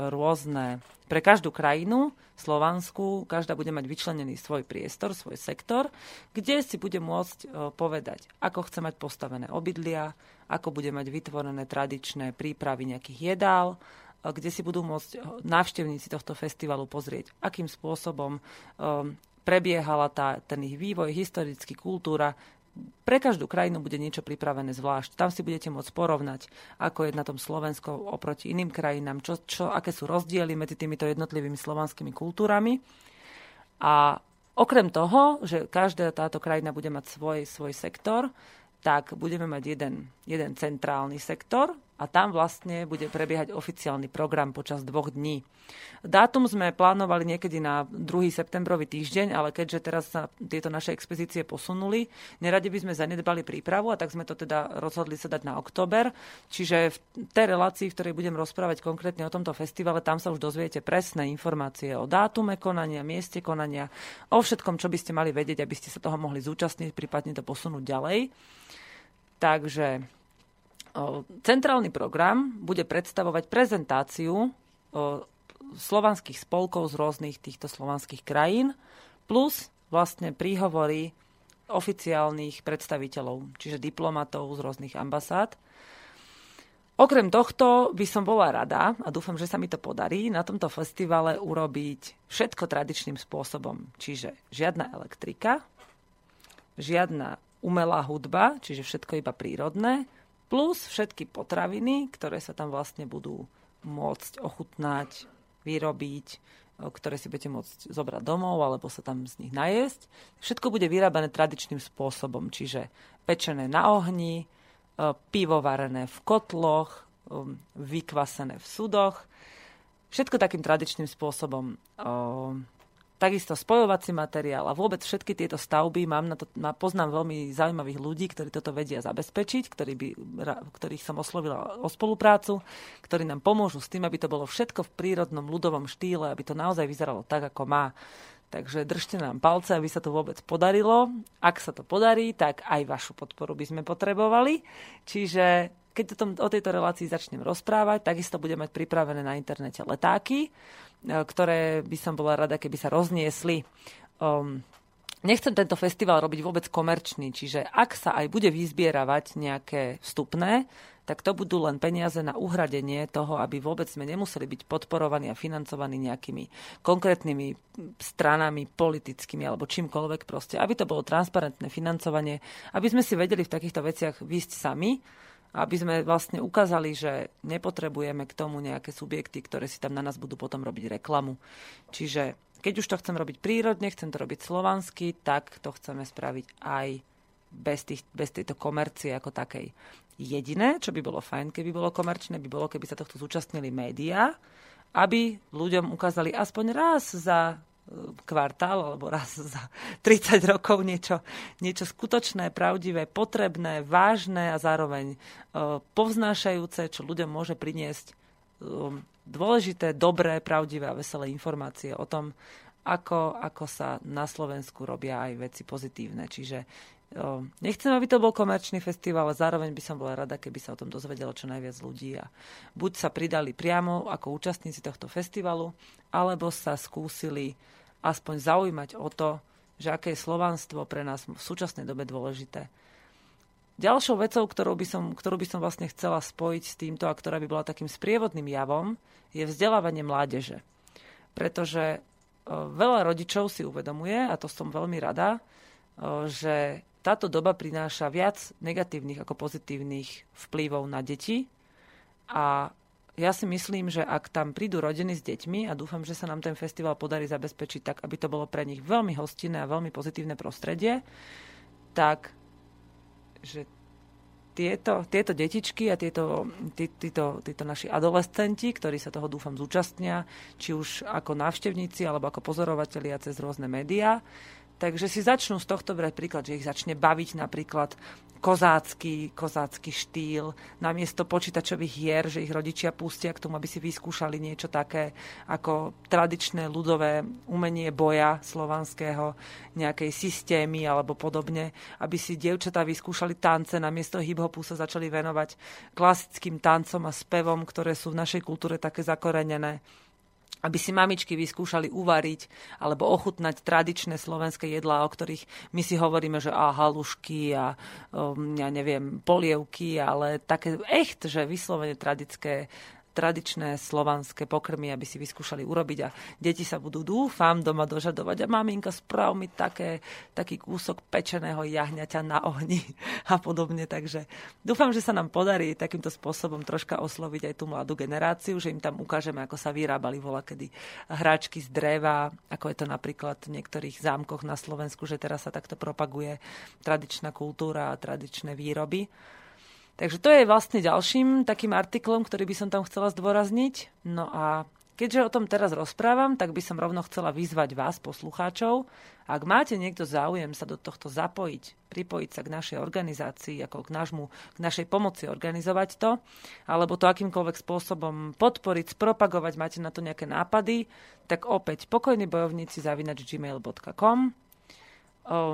rôzne, pre každú krajinu Slovansku, každá bude mať vyčlenený svoj priestor, svoj sektor, kde si bude môcť e, povedať, ako chce mať postavené obydlia, ako bude mať vytvorené tradičné prípravy nejakých jedál, e, kde si budú môcť e, návštevníci tohto festivalu pozrieť, akým spôsobom prebiehala tá, ten ich vývoj, historický, kultúra, pre každú krajinu bude niečo pripravené zvlášť. Tam si budete môcť porovnať, ako je na tom Slovensko oproti iným krajinám, čo, čo, aké sú rozdiely medzi týmito jednotlivými slovanskými kultúrami. A okrem toho, že každá táto krajina bude mať svoj, svoj sektor, tak budeme mať jeden, jeden centrálny sektor a tam vlastne bude prebiehať oficiálny program počas dvoch dní. Dátum sme plánovali niekedy na 2. septembrový týždeň, ale keďže teraz sa tieto naše expozície posunuli, neradi by sme zanedbali prípravu a tak sme to teda rozhodli sa dať na október. Čiže v tej relácii, v ktorej budem rozprávať konkrétne o tomto festivale, tam sa už dozviete presné informácie o dátume konania, mieste konania, o všetkom, čo by ste mali vedieť, aby ste sa toho mohli zúčastniť, prípadne to posunúť ďalej. Takže centrálny program bude predstavovať prezentáciu slovanských spolkov z rôznych týchto slovanských krajín, plus vlastne príhovory oficiálnych predstaviteľov, čiže diplomatov z rôznych ambasád. Okrem tohto by som bola rada, a dúfam, že sa mi to podarí, na tomto festivale urobiť všetko tradičným spôsobom. Čiže žiadna elektrika, žiadna umelá hudba, čiže všetko iba prírodné, plus všetky potraviny, ktoré sa tam vlastne budú môcť ochutnať, vyrobiť, ktoré si budete môcť zobrať domov alebo sa tam z nich najesť. Všetko bude vyrábané tradičným spôsobom, čiže pečené na ohni, pivo varené v kotloch, vykvasené v sudoch. Všetko takým tradičným spôsobom takisto spojovací materiál a vôbec všetky tieto stavby, mám na to, na, poznám veľmi zaujímavých ľudí, ktorí toto vedia zabezpečiť, ktorí by, ktorých som oslovila o spoluprácu, ktorí nám pomôžu s tým, aby to bolo všetko v prírodnom ľudovom štýle, aby to naozaj vyzeralo tak, ako má. Takže držte nám palce, aby sa to vôbec podarilo. Ak sa to podarí, tak aj vašu podporu by sme potrebovali. Čiže keď o, tom, o tejto relácii začnem rozprávať, takisto budeme mať pripravené na internete letáky, ktoré by som bola rada, keby sa rozniesli. Um, Nechcem tento festival robiť vôbec komerčný, čiže ak sa aj bude vyzbieravať nejaké vstupné, tak to budú len peniaze na uhradenie toho, aby vôbec sme nemuseli byť podporovaní a financovaní nejakými konkrétnymi stranami politickými alebo čímkoľvek proste. Aby to bolo transparentné financovanie, aby sme si vedeli v takýchto veciach výsť sami, aby sme vlastne ukázali, že nepotrebujeme k tomu nejaké subjekty, ktoré si tam na nás budú potom robiť reklamu. Čiže keď už to chcem robiť prírodne, chcem to robiť slovansky, tak to chceme spraviť aj bez, tých, bez tejto komercie ako takej. Jediné, čo by bolo fajn, keby bolo komerčné, by bolo, keby sa tohto zúčastnili médiá, aby ľuďom ukázali aspoň raz za kvartál alebo raz za 30 rokov niečo, niečo skutočné, pravdivé, potrebné, vážne a zároveň uh, povznášajúce, čo ľuďom môže priniesť um, dôležité, dobré, pravdivé a veselé informácie o tom, ako, ako sa na Slovensku robia aj veci pozitívne. Čiže o, nechcem, aby to bol komerčný festival, ale zároveň by som bola rada, keby sa o tom dozvedelo čo najviac ľudí a buď sa pridali priamo ako účastníci tohto festivalu, alebo sa skúsili aspoň zaujímať o to, že aké je slovanstvo pre nás v súčasnej dobe dôležité Ďalšou vecou, ktorú by, som, ktorú by som vlastne chcela spojiť s týmto a ktorá by bola takým sprievodným javom, je vzdelávanie mládeže. Pretože e, veľa rodičov si uvedomuje, a to som veľmi rada, e, že táto doba prináša viac negatívnych ako pozitívnych vplyvov na deti. A ja si myslím, že ak tam prídu rodiny s deťmi, a dúfam, že sa nám ten festival podarí zabezpečiť tak, aby to bolo pre nich veľmi hostinné a veľmi pozitívne prostredie, tak že tieto, tieto detičky a tieto, tí, títo, títo naši adolescenti, ktorí sa toho dúfam zúčastnia, či už ako návštevníci alebo ako pozorovatelia cez rôzne médiá, Takže si začnú z tohto brať príklad, že ich začne baviť napríklad kozácky, kozácky štýl, namiesto počítačových hier, že ich rodičia pustia k tomu, aby si vyskúšali niečo také ako tradičné ľudové umenie boja slovanského, nejakej systémy alebo podobne, aby si dievčatá vyskúšali tance, namiesto hip-hopu sa začali venovať klasickým tancom a spevom, ktoré sú v našej kultúre také zakorenené aby si mamičky vyskúšali uvariť alebo ochutnať tradičné slovenské jedlá, o ktorých my si hovoríme, že a halušky a um, ja neviem, polievky, ale také echt, že vyslovene tradické tradičné slovanské pokrmy, aby si vyskúšali urobiť a deti sa budú, dúfam, doma dožadovať a maminka, sprav mi také, taký kúsok pečeného jahňaťa na ohni a podobne. Takže dúfam, že sa nám podarí takýmto spôsobom troška osloviť aj tú mladú generáciu, že im tam ukážeme, ako sa vyrábali vola kedy hráčky z dreva, ako je to napríklad v niektorých zámkoch na Slovensku, že teraz sa takto propaguje tradičná kultúra a tradičné výroby. Takže to je vlastne ďalším takým artiklom, ktorý by som tam chcela zdôrazniť. No a keďže o tom teraz rozprávam, tak by som rovno chcela vyzvať vás, poslucháčov, ak máte niekto záujem sa do tohto zapojiť, pripojiť sa k našej organizácii, ako k, nášmu, k našej pomoci organizovať to, alebo to akýmkoľvek spôsobom podporiť, spropagovať, máte na to nejaké nápady, tak opäť pokojní bojovníci zavinač gmail.com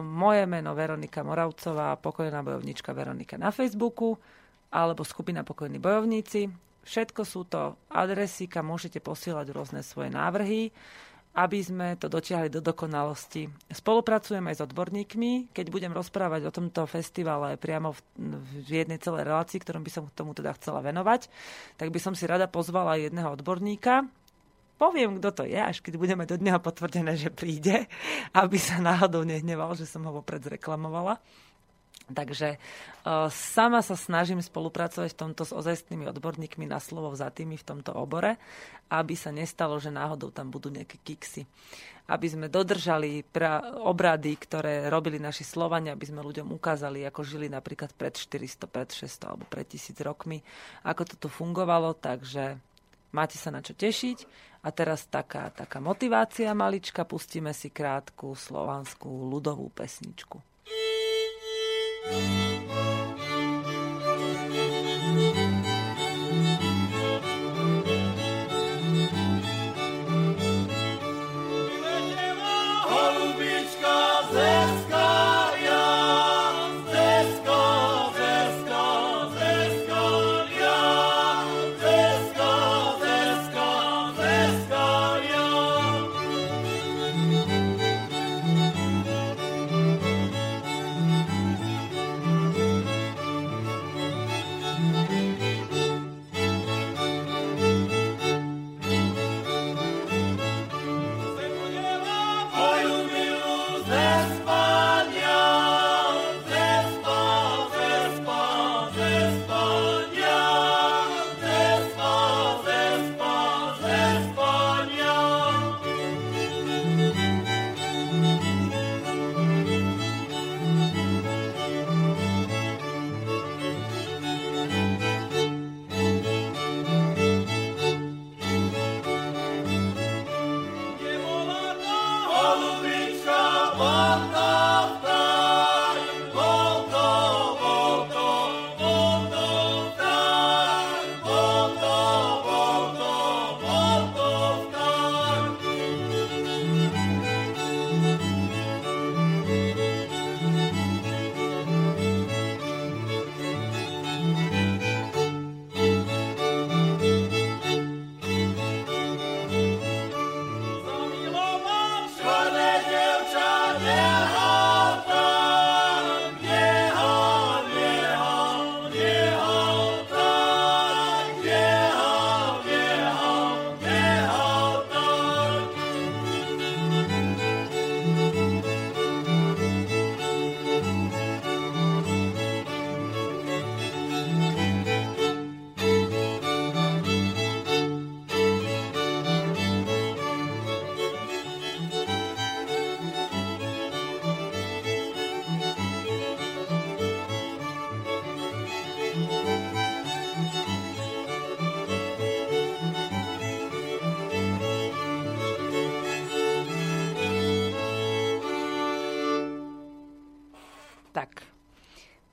moje meno Veronika Moravcová, pokojná bojovnička Veronika na Facebooku alebo skupina Pokojní bojovníci. Všetko sú to adresy, kam môžete posielať rôzne svoje návrhy, aby sme to dotiahli do dokonalosti. Spolupracujem aj s odborníkmi. Keď budem rozprávať o tomto festivale priamo v, v jednej celej relácii, ktorom by som tomu teda chcela venovať, tak by som si rada pozvala jedného odborníka, poviem, kto to je, až keď budeme do dneho potvrdené, že príde, aby sa náhodou nehneval, že som ho vopred zreklamovala. Takže uh, sama sa snažím spolupracovať v tomto s ozajstnými odborníkmi na slovo tými v tomto obore, aby sa nestalo, že náhodou tam budú nejaké kiksy. Aby sme dodržali pra- obrady, ktoré robili naši Slovania, aby sme ľuďom ukázali, ako žili napríklad pred 400, pred 600 alebo pred 1000 rokmi, ako to tu fungovalo. Takže máte sa na čo tešiť a teraz taká, taká motivácia malička, pustíme si krátku slovanskú ľudovú pesničku.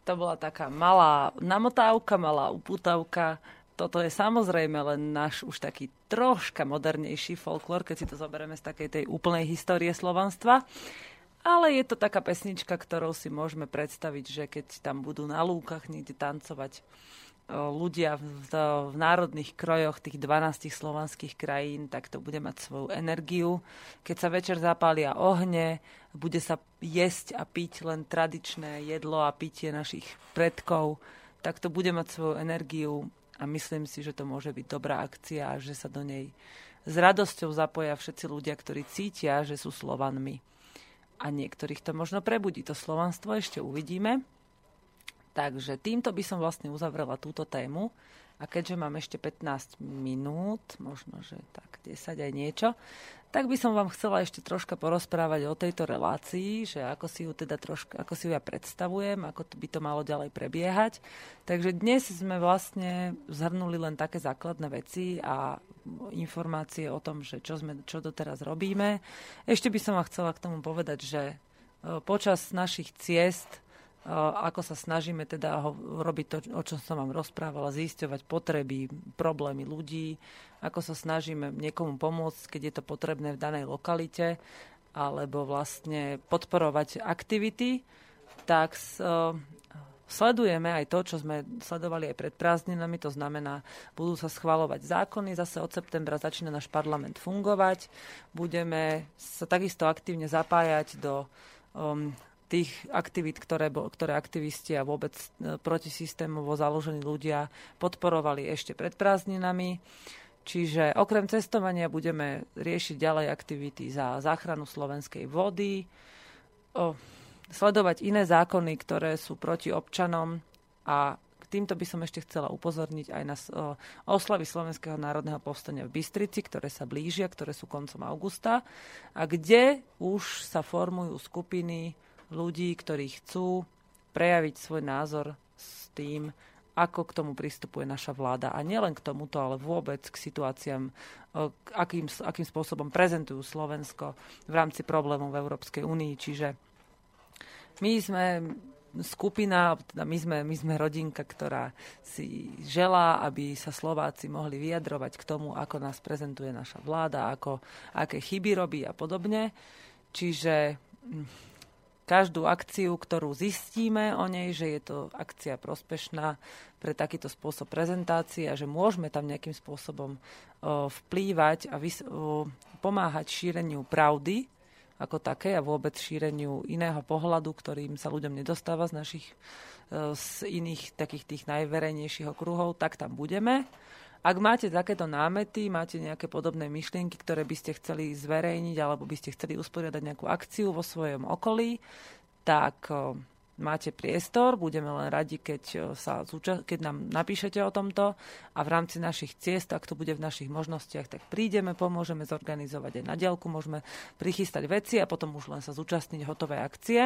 To bola taká malá namotávka, malá uputavka. Toto je samozrejme len náš už taký troška modernejší folklór, keď si to zoberieme z takej tej úplnej histórie slovanstva. Ale je to taká pesnička, ktorou si môžeme predstaviť, že keď tam budú na lúkach niekde tancovať ľudia v, v národných krojoch tých 12 slovanských krajín, tak to bude mať svoju energiu. Keď sa večer zapália ohne, bude sa jesť a piť len tradičné jedlo a pitie našich predkov, tak to bude mať svoju energiu a myslím si, že to môže byť dobrá akcia a že sa do nej s radosťou zapoja všetci ľudia, ktorí cítia, že sú Slovanmi. A niektorých to možno prebudí. To slovanstvo ešte uvidíme. Takže týmto by som vlastne uzavrela túto tému. A keďže mám ešte 15 minút, možno, že tak 10 aj niečo, tak by som vám chcela ešte troška porozprávať o tejto relácii, že ako si ju teda troška, ako si ju ja predstavujem, ako by to malo ďalej prebiehať. Takže dnes sme vlastne zhrnuli len také základné veci a informácie o tom, že čo, sme, čo doteraz robíme. Ešte by som vám chcela k tomu povedať, že e, počas našich ciest ako sa snažíme teda robiť to, o čom som vám rozprávala, zisťovať potreby, problémy ľudí, ako sa snažíme niekomu pomôcť, keď je to potrebné v danej lokalite, alebo vlastne podporovať aktivity, tak sledujeme aj to, čo sme sledovali aj pred prázdninami, to znamená, budú sa schvalovať zákony, zase od septembra začína náš parlament fungovať, budeme sa takisto aktívne zapájať do um, tých aktivít, ktoré, ktoré aktivisti a vôbec e, protisystémovo založení ľudia podporovali ešte pred prázdninami. Čiže okrem cestovania budeme riešiť ďalej aktivity za záchranu slovenskej vody, o, sledovať iné zákony, ktoré sú proti občanom a týmto by som ešte chcela upozorniť aj na oslavy Slovenského národného povstania v Bystrici, ktoré sa blížia, ktoré sú koncom augusta a kde už sa formujú skupiny ľudí, ktorí chcú prejaviť svoj názor s tým, ako k tomu pristupuje naša vláda. A nielen k tomuto, ale vôbec k situáciám, akým, akým spôsobom prezentujú Slovensko v rámci problémov v Európskej únii. Čiže my sme skupina, teda my sme, my sme rodinka, ktorá si želá, aby sa Slováci mohli vyjadrovať k tomu, ako nás prezentuje naša vláda, ako, aké chyby robí a podobne. Čiže každú akciu, ktorú zistíme o nej, že je to akcia prospešná pre takýto spôsob prezentácie a že môžeme tam nejakým spôsobom vplývať a pomáhať šíreniu pravdy ako také a vôbec šíreniu iného pohľadu, ktorým sa ľuďom nedostáva z našich z iných takých tých najverejnejších okruhov, tak tam budeme. Ak máte takéto námety, máte nejaké podobné myšlienky, ktoré by ste chceli zverejniť alebo by ste chceli usporiadať nejakú akciu vo svojom okolí, tak máte priestor, budeme len radi, keď, sa, keď nám napíšete o tomto. A v rámci našich ciest, ak to bude v našich možnostiach, tak prídeme, pomôžeme zorganizovať aj na dielku, môžeme prichystať veci a potom už len sa zúčastniť hotovej akcie.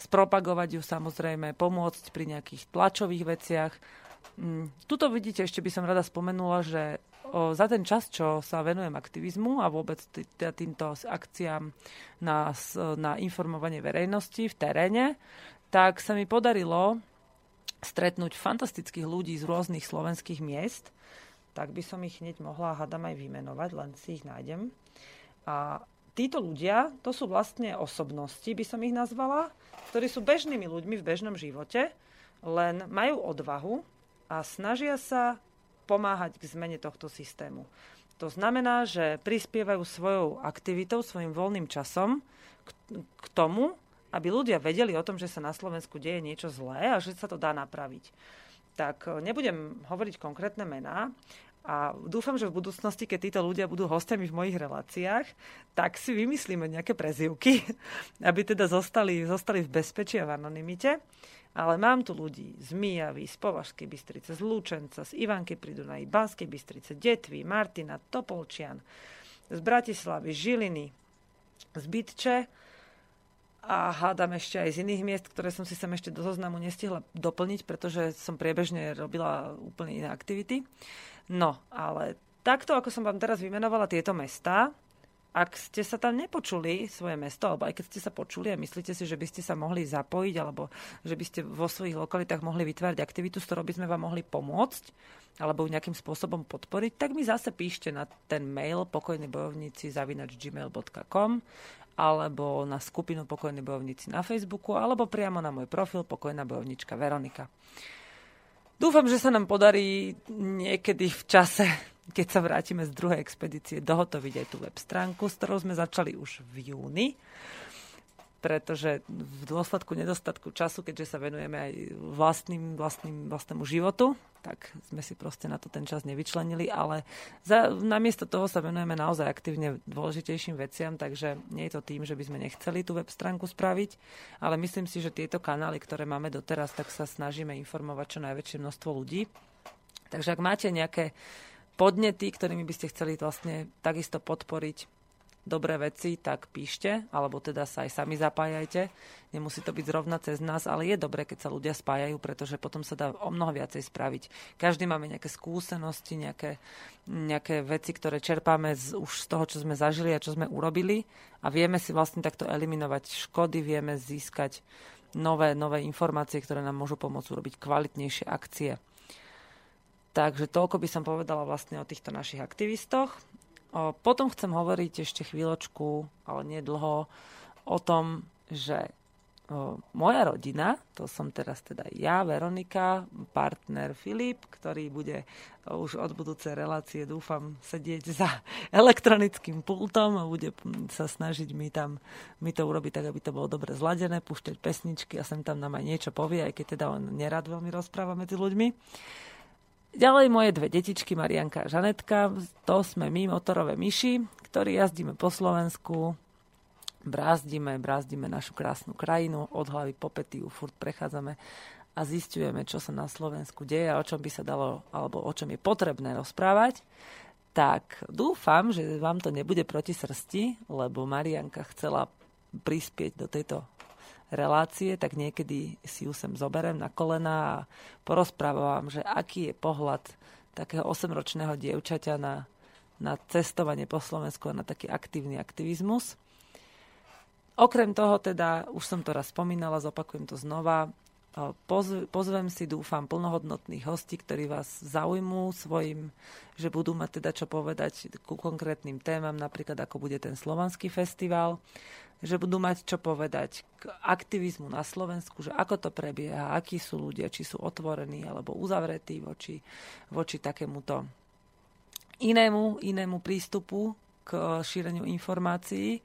Spropagovať ju samozrejme, pomôcť pri nejakých tlačových veciach. Mm, tuto vidíte, ešte by som rada spomenula, že o, za ten čas, čo sa venujem aktivizmu a vôbec tý, týmto akciám na, na informovanie verejnosti v teréne, tak sa mi podarilo stretnúť fantastických ľudí z rôznych slovenských miest, tak by som ich hneď mohla, hádam, aj vymenovať, len si ich nájdem. A títo ľudia, to sú vlastne osobnosti, by som ich nazvala, ktorí sú bežnými ľuďmi v bežnom živote, len majú odvahu a snažia sa pomáhať k zmene tohto systému. To znamená, že prispievajú svojou aktivitou, svojim voľným časom k, k tomu, aby ľudia vedeli o tom, že sa na Slovensku deje niečo zlé a že sa to dá napraviť. Tak e, nebudem hovoriť konkrétne mená, a dúfam, že v budúcnosti, keď títo ľudia budú hostiami v mojich reláciách, tak si vymyslíme nejaké prezivky, aby teda zostali, zostali v bezpečí a v anonimite. Ale mám tu ľudí z Mijavy, z Považskej Bystrice, z Lúčenca, z Ivanky pri Dunaji, Banskej Bystrice, Detvy, Martina, Topolčian, z Bratislavy, Žiliny, z Bytče a hádam ešte aj z iných miest, ktoré som si sem ešte do zoznamu nestihla doplniť, pretože som priebežne robila úplne iné aktivity. No, ale takto, ako som vám teraz vymenovala tieto mesta, ak ste sa tam nepočuli svoje mesto, alebo aj keď ste sa počuli a myslíte si, že by ste sa mohli zapojiť, alebo že by ste vo svojich lokalitách mohli vytvárať aktivitu, s ktorou by sme vám mohli pomôcť, alebo nejakým spôsobom podporiť, tak mi zase píšte na ten mail pokojní bojovníci zavinač gmail.com alebo na skupinu Pokojní bojovníci na Facebooku, alebo priamo na môj profil Pokojná bojovnička Veronika. Dúfam, že sa nám podarí niekedy v čase, keď sa vrátime z druhej expedície, dohotoviť aj tú web stránku, s ktorou sme začali už v júni pretože v dôsledku nedostatku času, keďže sa venujeme aj vlastným, vlastným, vlastnému životu, tak sme si proste na to ten čas nevyčlenili, ale za, namiesto toho sa venujeme naozaj aktívne dôležitejším veciam, takže nie je to tým, že by sme nechceli tú web stránku spraviť, ale myslím si, že tieto kanály, ktoré máme doteraz, tak sa snažíme informovať čo najväčšie množstvo ľudí. Takže ak máte nejaké podnety, ktorými by ste chceli vlastne takisto podporiť dobré veci, tak píšte, alebo teda sa aj sami zapájajte. Nemusí to byť zrovna cez nás, ale je dobré, keď sa ľudia spájajú, pretože potom sa dá o mnoho viacej spraviť. Každý máme nejaké skúsenosti, nejaké, nejaké veci, ktoré čerpáme z, už z toho, čo sme zažili a čo sme urobili a vieme si vlastne takto eliminovať škody, vieme získať nové, nové informácie, ktoré nám môžu pomôcť urobiť kvalitnejšie akcie. Takže toľko by som povedala vlastne o týchto našich aktivistoch. Potom chcem hovoriť ešte chvíľočku, ale nie dlho, o tom, že moja rodina, to som teraz teda ja, Veronika, partner Filip, ktorý bude už od budúcej relácie, dúfam, sedieť za elektronickým pultom a bude sa snažiť mi tam mi to urobiť tak, aby to bolo dobre zladené, púšťať pesničky a sem tam nám aj niečo povie, aj keď teda on nerad veľmi rozpráva medzi ľuďmi. Ďalej moje dve detičky, Marianka a Žanetka, to sme my, motorové myši, ktorí jazdíme po Slovensku, brázdime, brázdime našu krásnu krajinu, od hlavy po petiu furt prechádzame a zistujeme, čo sa na Slovensku deje a o čom by sa dalo, alebo o čom je potrebné rozprávať. Tak dúfam, že vám to nebude proti srsti, lebo Marianka chcela prispieť do tejto relácie, tak niekedy si ju sem zoberiem na kolena a porozprávam, že aký je pohľad takého 8-ročného dievčaťa na, na cestovanie po Slovensku a na taký aktívny aktivizmus. Okrem toho teda, už som to raz spomínala, zopakujem to znova, pozvem si, dúfam, plnohodnotných hostí, ktorí vás zaujmú svojim, že budú mať teda čo povedať ku konkrétnym témam, napríklad ako bude ten slovanský festival že budú mať čo povedať k aktivizmu na Slovensku, že ako to prebieha, akí sú ľudia, či sú otvorení alebo uzavretí voči, voči takémuto inému, inému prístupu k šíreniu informácií.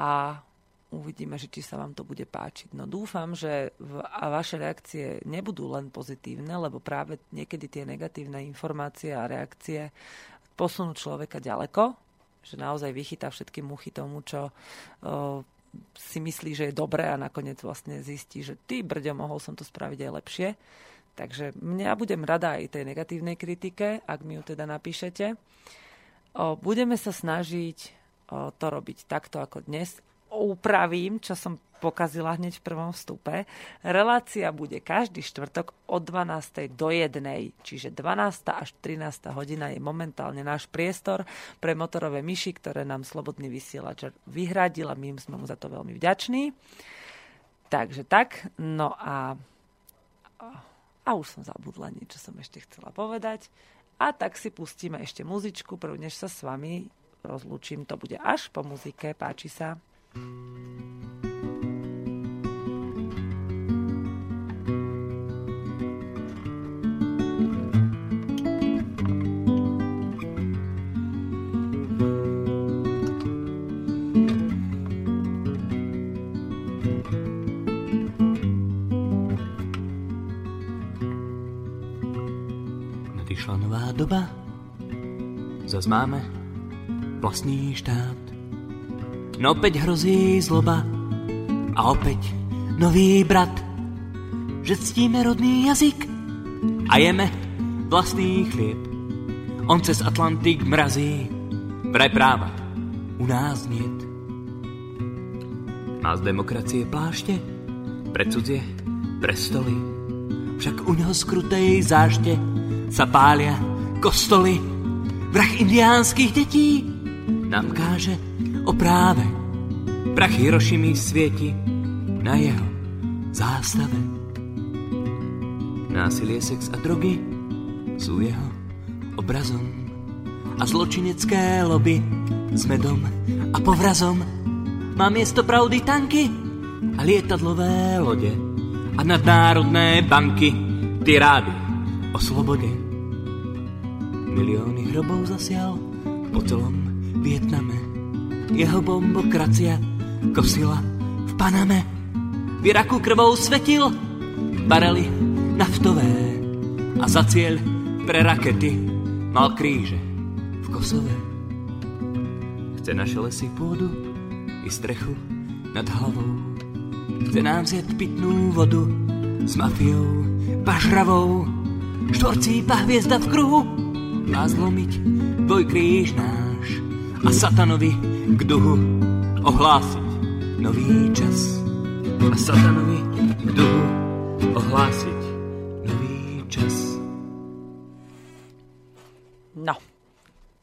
A uvidíme, že či sa vám to bude páčiť. No dúfam, že v, a vaše reakcie nebudú len pozitívne, lebo práve niekedy tie negatívne informácie a reakcie posunú človeka ďaleko, že naozaj vychytá všetky muchy tomu, čo si myslí, že je dobré a nakoniec vlastne zistí, že ty brďo, mohol som to spraviť aj lepšie. Takže mňa budem rada aj tej negatívnej kritike, ak mi ju teda napíšete. O, budeme sa snažiť o, to robiť takto ako dnes upravím, čo som pokazila hneď v prvom vstupe. Relácia bude každý štvrtok od 12. do 1. Čiže 12. až 13. hodina je momentálne náš priestor pre motorové myši, ktoré nám Slobodný vysielač vyhradil a my sme mu za to veľmi vďační. Takže tak, no a, a už som zabudla niečo som ešte chcela povedať. A tak si pustíme ešte muzičku, prv než sa s vami rozlúčim. To bude až po muzike. Páči sa. Nadišla nová doba, zas máme vlastný štát No opäť hrozí zloba a opäť nový brat, že ctíme rodný jazyk a jeme vlastný chlieb. On cez Atlantik mrazí, vraj práva u nás niet. Z demokracie pláště, pre cudzie, pre stoly, však u neho skrutej zášte sa pália kostoly. Vrah indiánskych detí nám káže o práve. Prach Hirošimi svieti na jeho zástave. Násilie, sex a drogy sú jeho obrazom a zločinecké lobby s medom a povrazom má miesto pravdy tanky a lietadlové lode a nadnárodné banky tirády o slobode. Milióny hrobov zasial po celom Vietname jeho bombokracia kosila v Paname. V Iraku krvou svetil barely naftové a za cieľ pre rakety mal kríže v Kosove. Chce naše lesy pôdu i strechu nad hlavou. Chce nám zjeť pitnú vodu s mafiou pažravou. Štvorcípa hviezda v kruhu má zlomiť dvojkríž náš a satanovi k duhu ohlásiť nový čas a satanovi k duhu ohlásiť nový čas. No,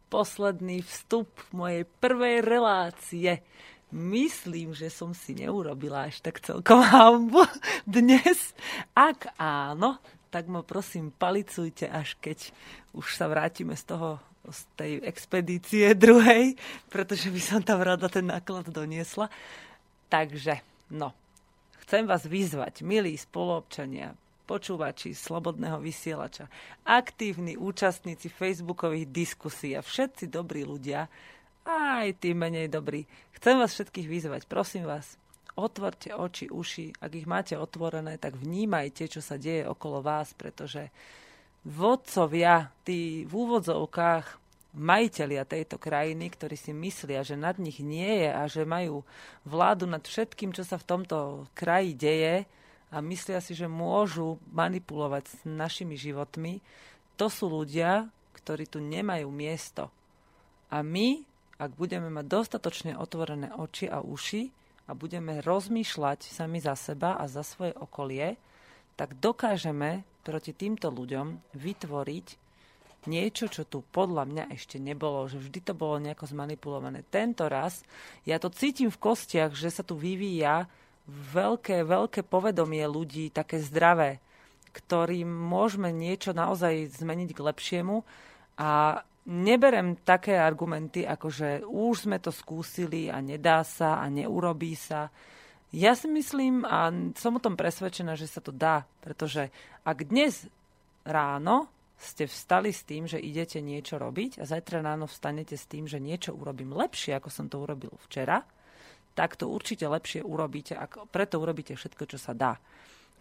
posledný vstup mojej prvej relácie. Myslím, že som si neurobila až tak celkom hambu dnes. Ak áno, tak ma prosím palicujte, až keď už sa vrátime z toho z tej expedície druhej, pretože by som tam rada ten náklad doniesla. Takže, no, chcem vás vyzvať, milí spoluobčania, počúvači Slobodného vysielača, aktívni účastníci facebookových diskusí a všetci dobrí ľudia, aj tí menej dobrí. Chcem vás všetkých vyzvať, prosím vás, otvorte oči, uši. Ak ich máte otvorené, tak vnímajte, čo sa deje okolo vás, pretože vodcovia, tí v úvodzovkách majiteľia tejto krajiny, ktorí si myslia, že nad nich nie je a že majú vládu nad všetkým, čo sa v tomto kraji deje a myslia si, že môžu manipulovať s našimi životmi, to sú ľudia, ktorí tu nemajú miesto. A my, ak budeme mať dostatočne otvorené oči a uši a budeme rozmýšľať sami za seba a za svoje okolie, tak dokážeme proti týmto ľuďom vytvoriť niečo, čo tu podľa mňa ešte nebolo, že vždy to bolo nejako zmanipulované. Tento raz ja to cítim v kostiach, že sa tu vyvíja veľké, veľké povedomie ľudí, také zdravé, ktorým môžeme niečo naozaj zmeniť k lepšiemu a neberem také argumenty, ako že už sme to skúsili a nedá sa a neurobí sa. Ja si myslím a som o tom presvedčená, že sa to dá, pretože ak dnes ráno ste vstali s tým, že idete niečo robiť a zajtra ráno vstanete s tým, že niečo urobím lepšie, ako som to urobil včera, tak to určite lepšie urobíte, ako preto urobíte všetko, čo sa dá.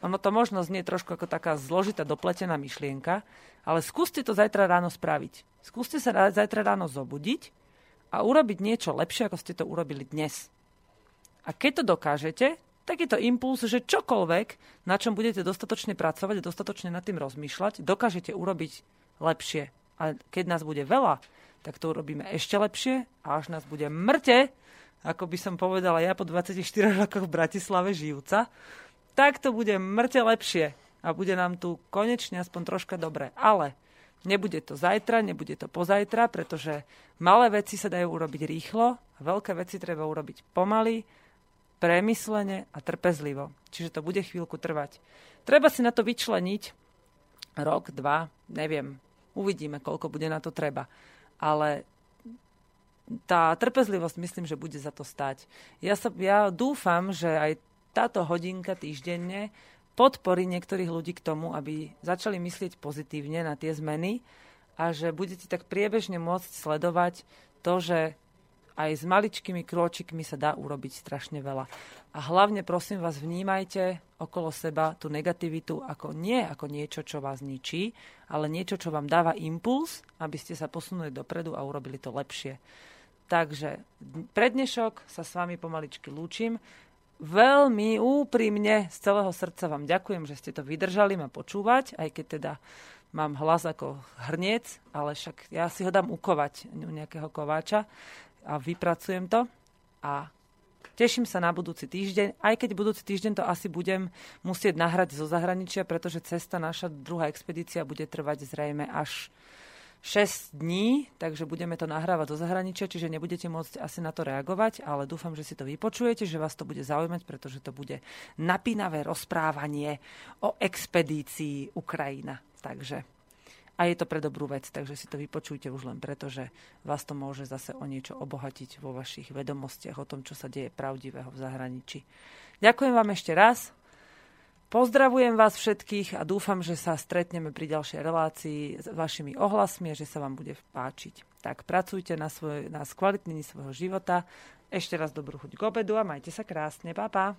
Ono to možno znie trošku ako taká zložitá, dopletená myšlienka, ale skúste to zajtra ráno spraviť. Skúste sa zajtra ráno zobudiť a urobiť niečo lepšie, ako ste to urobili dnes. A keď to dokážete, tak je to impuls, že čokoľvek, na čom budete dostatočne pracovať a dostatočne nad tým rozmýšľať, dokážete urobiť lepšie. A keď nás bude veľa, tak to urobíme ešte lepšie a až nás bude mŕte, ako by som povedala ja po 24 rokoch v Bratislave žijúca, tak to bude mŕte lepšie a bude nám tu konečne aspoň troška dobre. Ale nebude to zajtra, nebude to pozajtra, pretože malé veci sa dajú urobiť rýchlo a veľké veci treba urobiť pomaly, premyslene a trpezlivo. Čiže to bude chvíľku trvať. Treba si na to vyčleniť rok, dva, neviem. Uvidíme, koľko bude na to treba ale tá trpezlivosť myslím, že bude za to stať. Ja, sa, ja dúfam, že aj táto hodinka týždenne podporí niektorých ľudí k tomu, aby začali myslieť pozitívne na tie zmeny a že budete tak priebežne môcť sledovať to, že aj s maličkými krôčikmi sa dá urobiť strašne veľa. A hlavne prosím vás, vnímajte okolo seba tú negativitu ako nie ako niečo, čo vás ničí, ale niečo, čo vám dáva impuls, aby ste sa posunuli dopredu a urobili to lepšie. Takže prednešok sa s vami pomaličky lúčim. Veľmi úprimne z celého srdca vám ďakujem, že ste to vydržali ma počúvať, aj keď teda mám hlas ako hrniec, ale však ja si ho dám ukovať u nejakého kováča a vypracujem to. A teším sa na budúci týždeň, aj keď budúci týždeň to asi budem musieť nahrať zo zahraničia, pretože cesta naša druhá expedícia bude trvať zrejme až 6 dní, takže budeme to nahrávať zo zahraničia, čiže nebudete môcť asi na to reagovať, ale dúfam, že si to vypočujete, že vás to bude zaujímať, pretože to bude napínavé rozprávanie o expedícii Ukrajina. Takže a je to pre dobrú vec, takže si to vypočujte už len preto, že vás to môže zase o niečo obohatiť vo vašich vedomostiach o tom, čo sa deje pravdivého v zahraničí. Ďakujem vám ešte raz. Pozdravujem vás všetkých a dúfam, že sa stretneme pri ďalšej relácii s vašimi ohlasmi a že sa vám bude páčiť. Tak pracujte na, svoj, na skvalitnení svojho života. Ešte raz dobrú chuť k obedu a majte sa krásne. Pa, pa.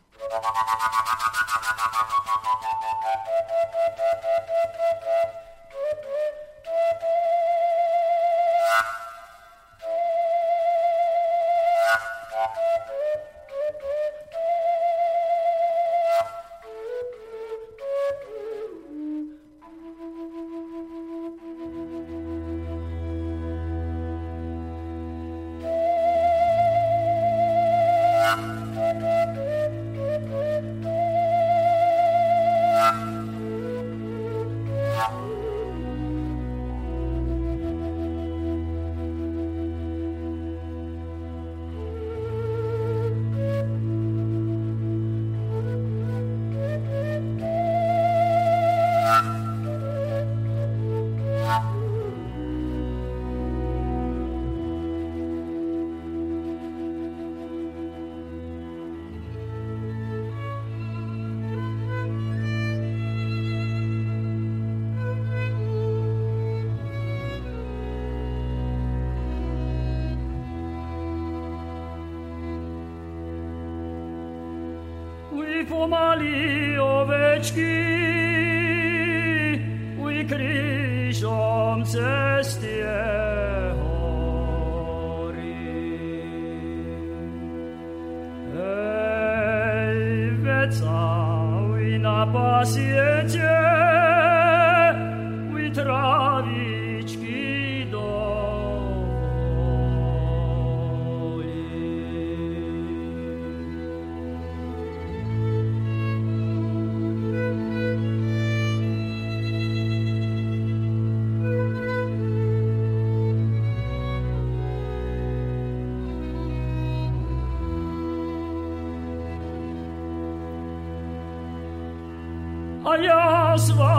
A ja s vami nejdem.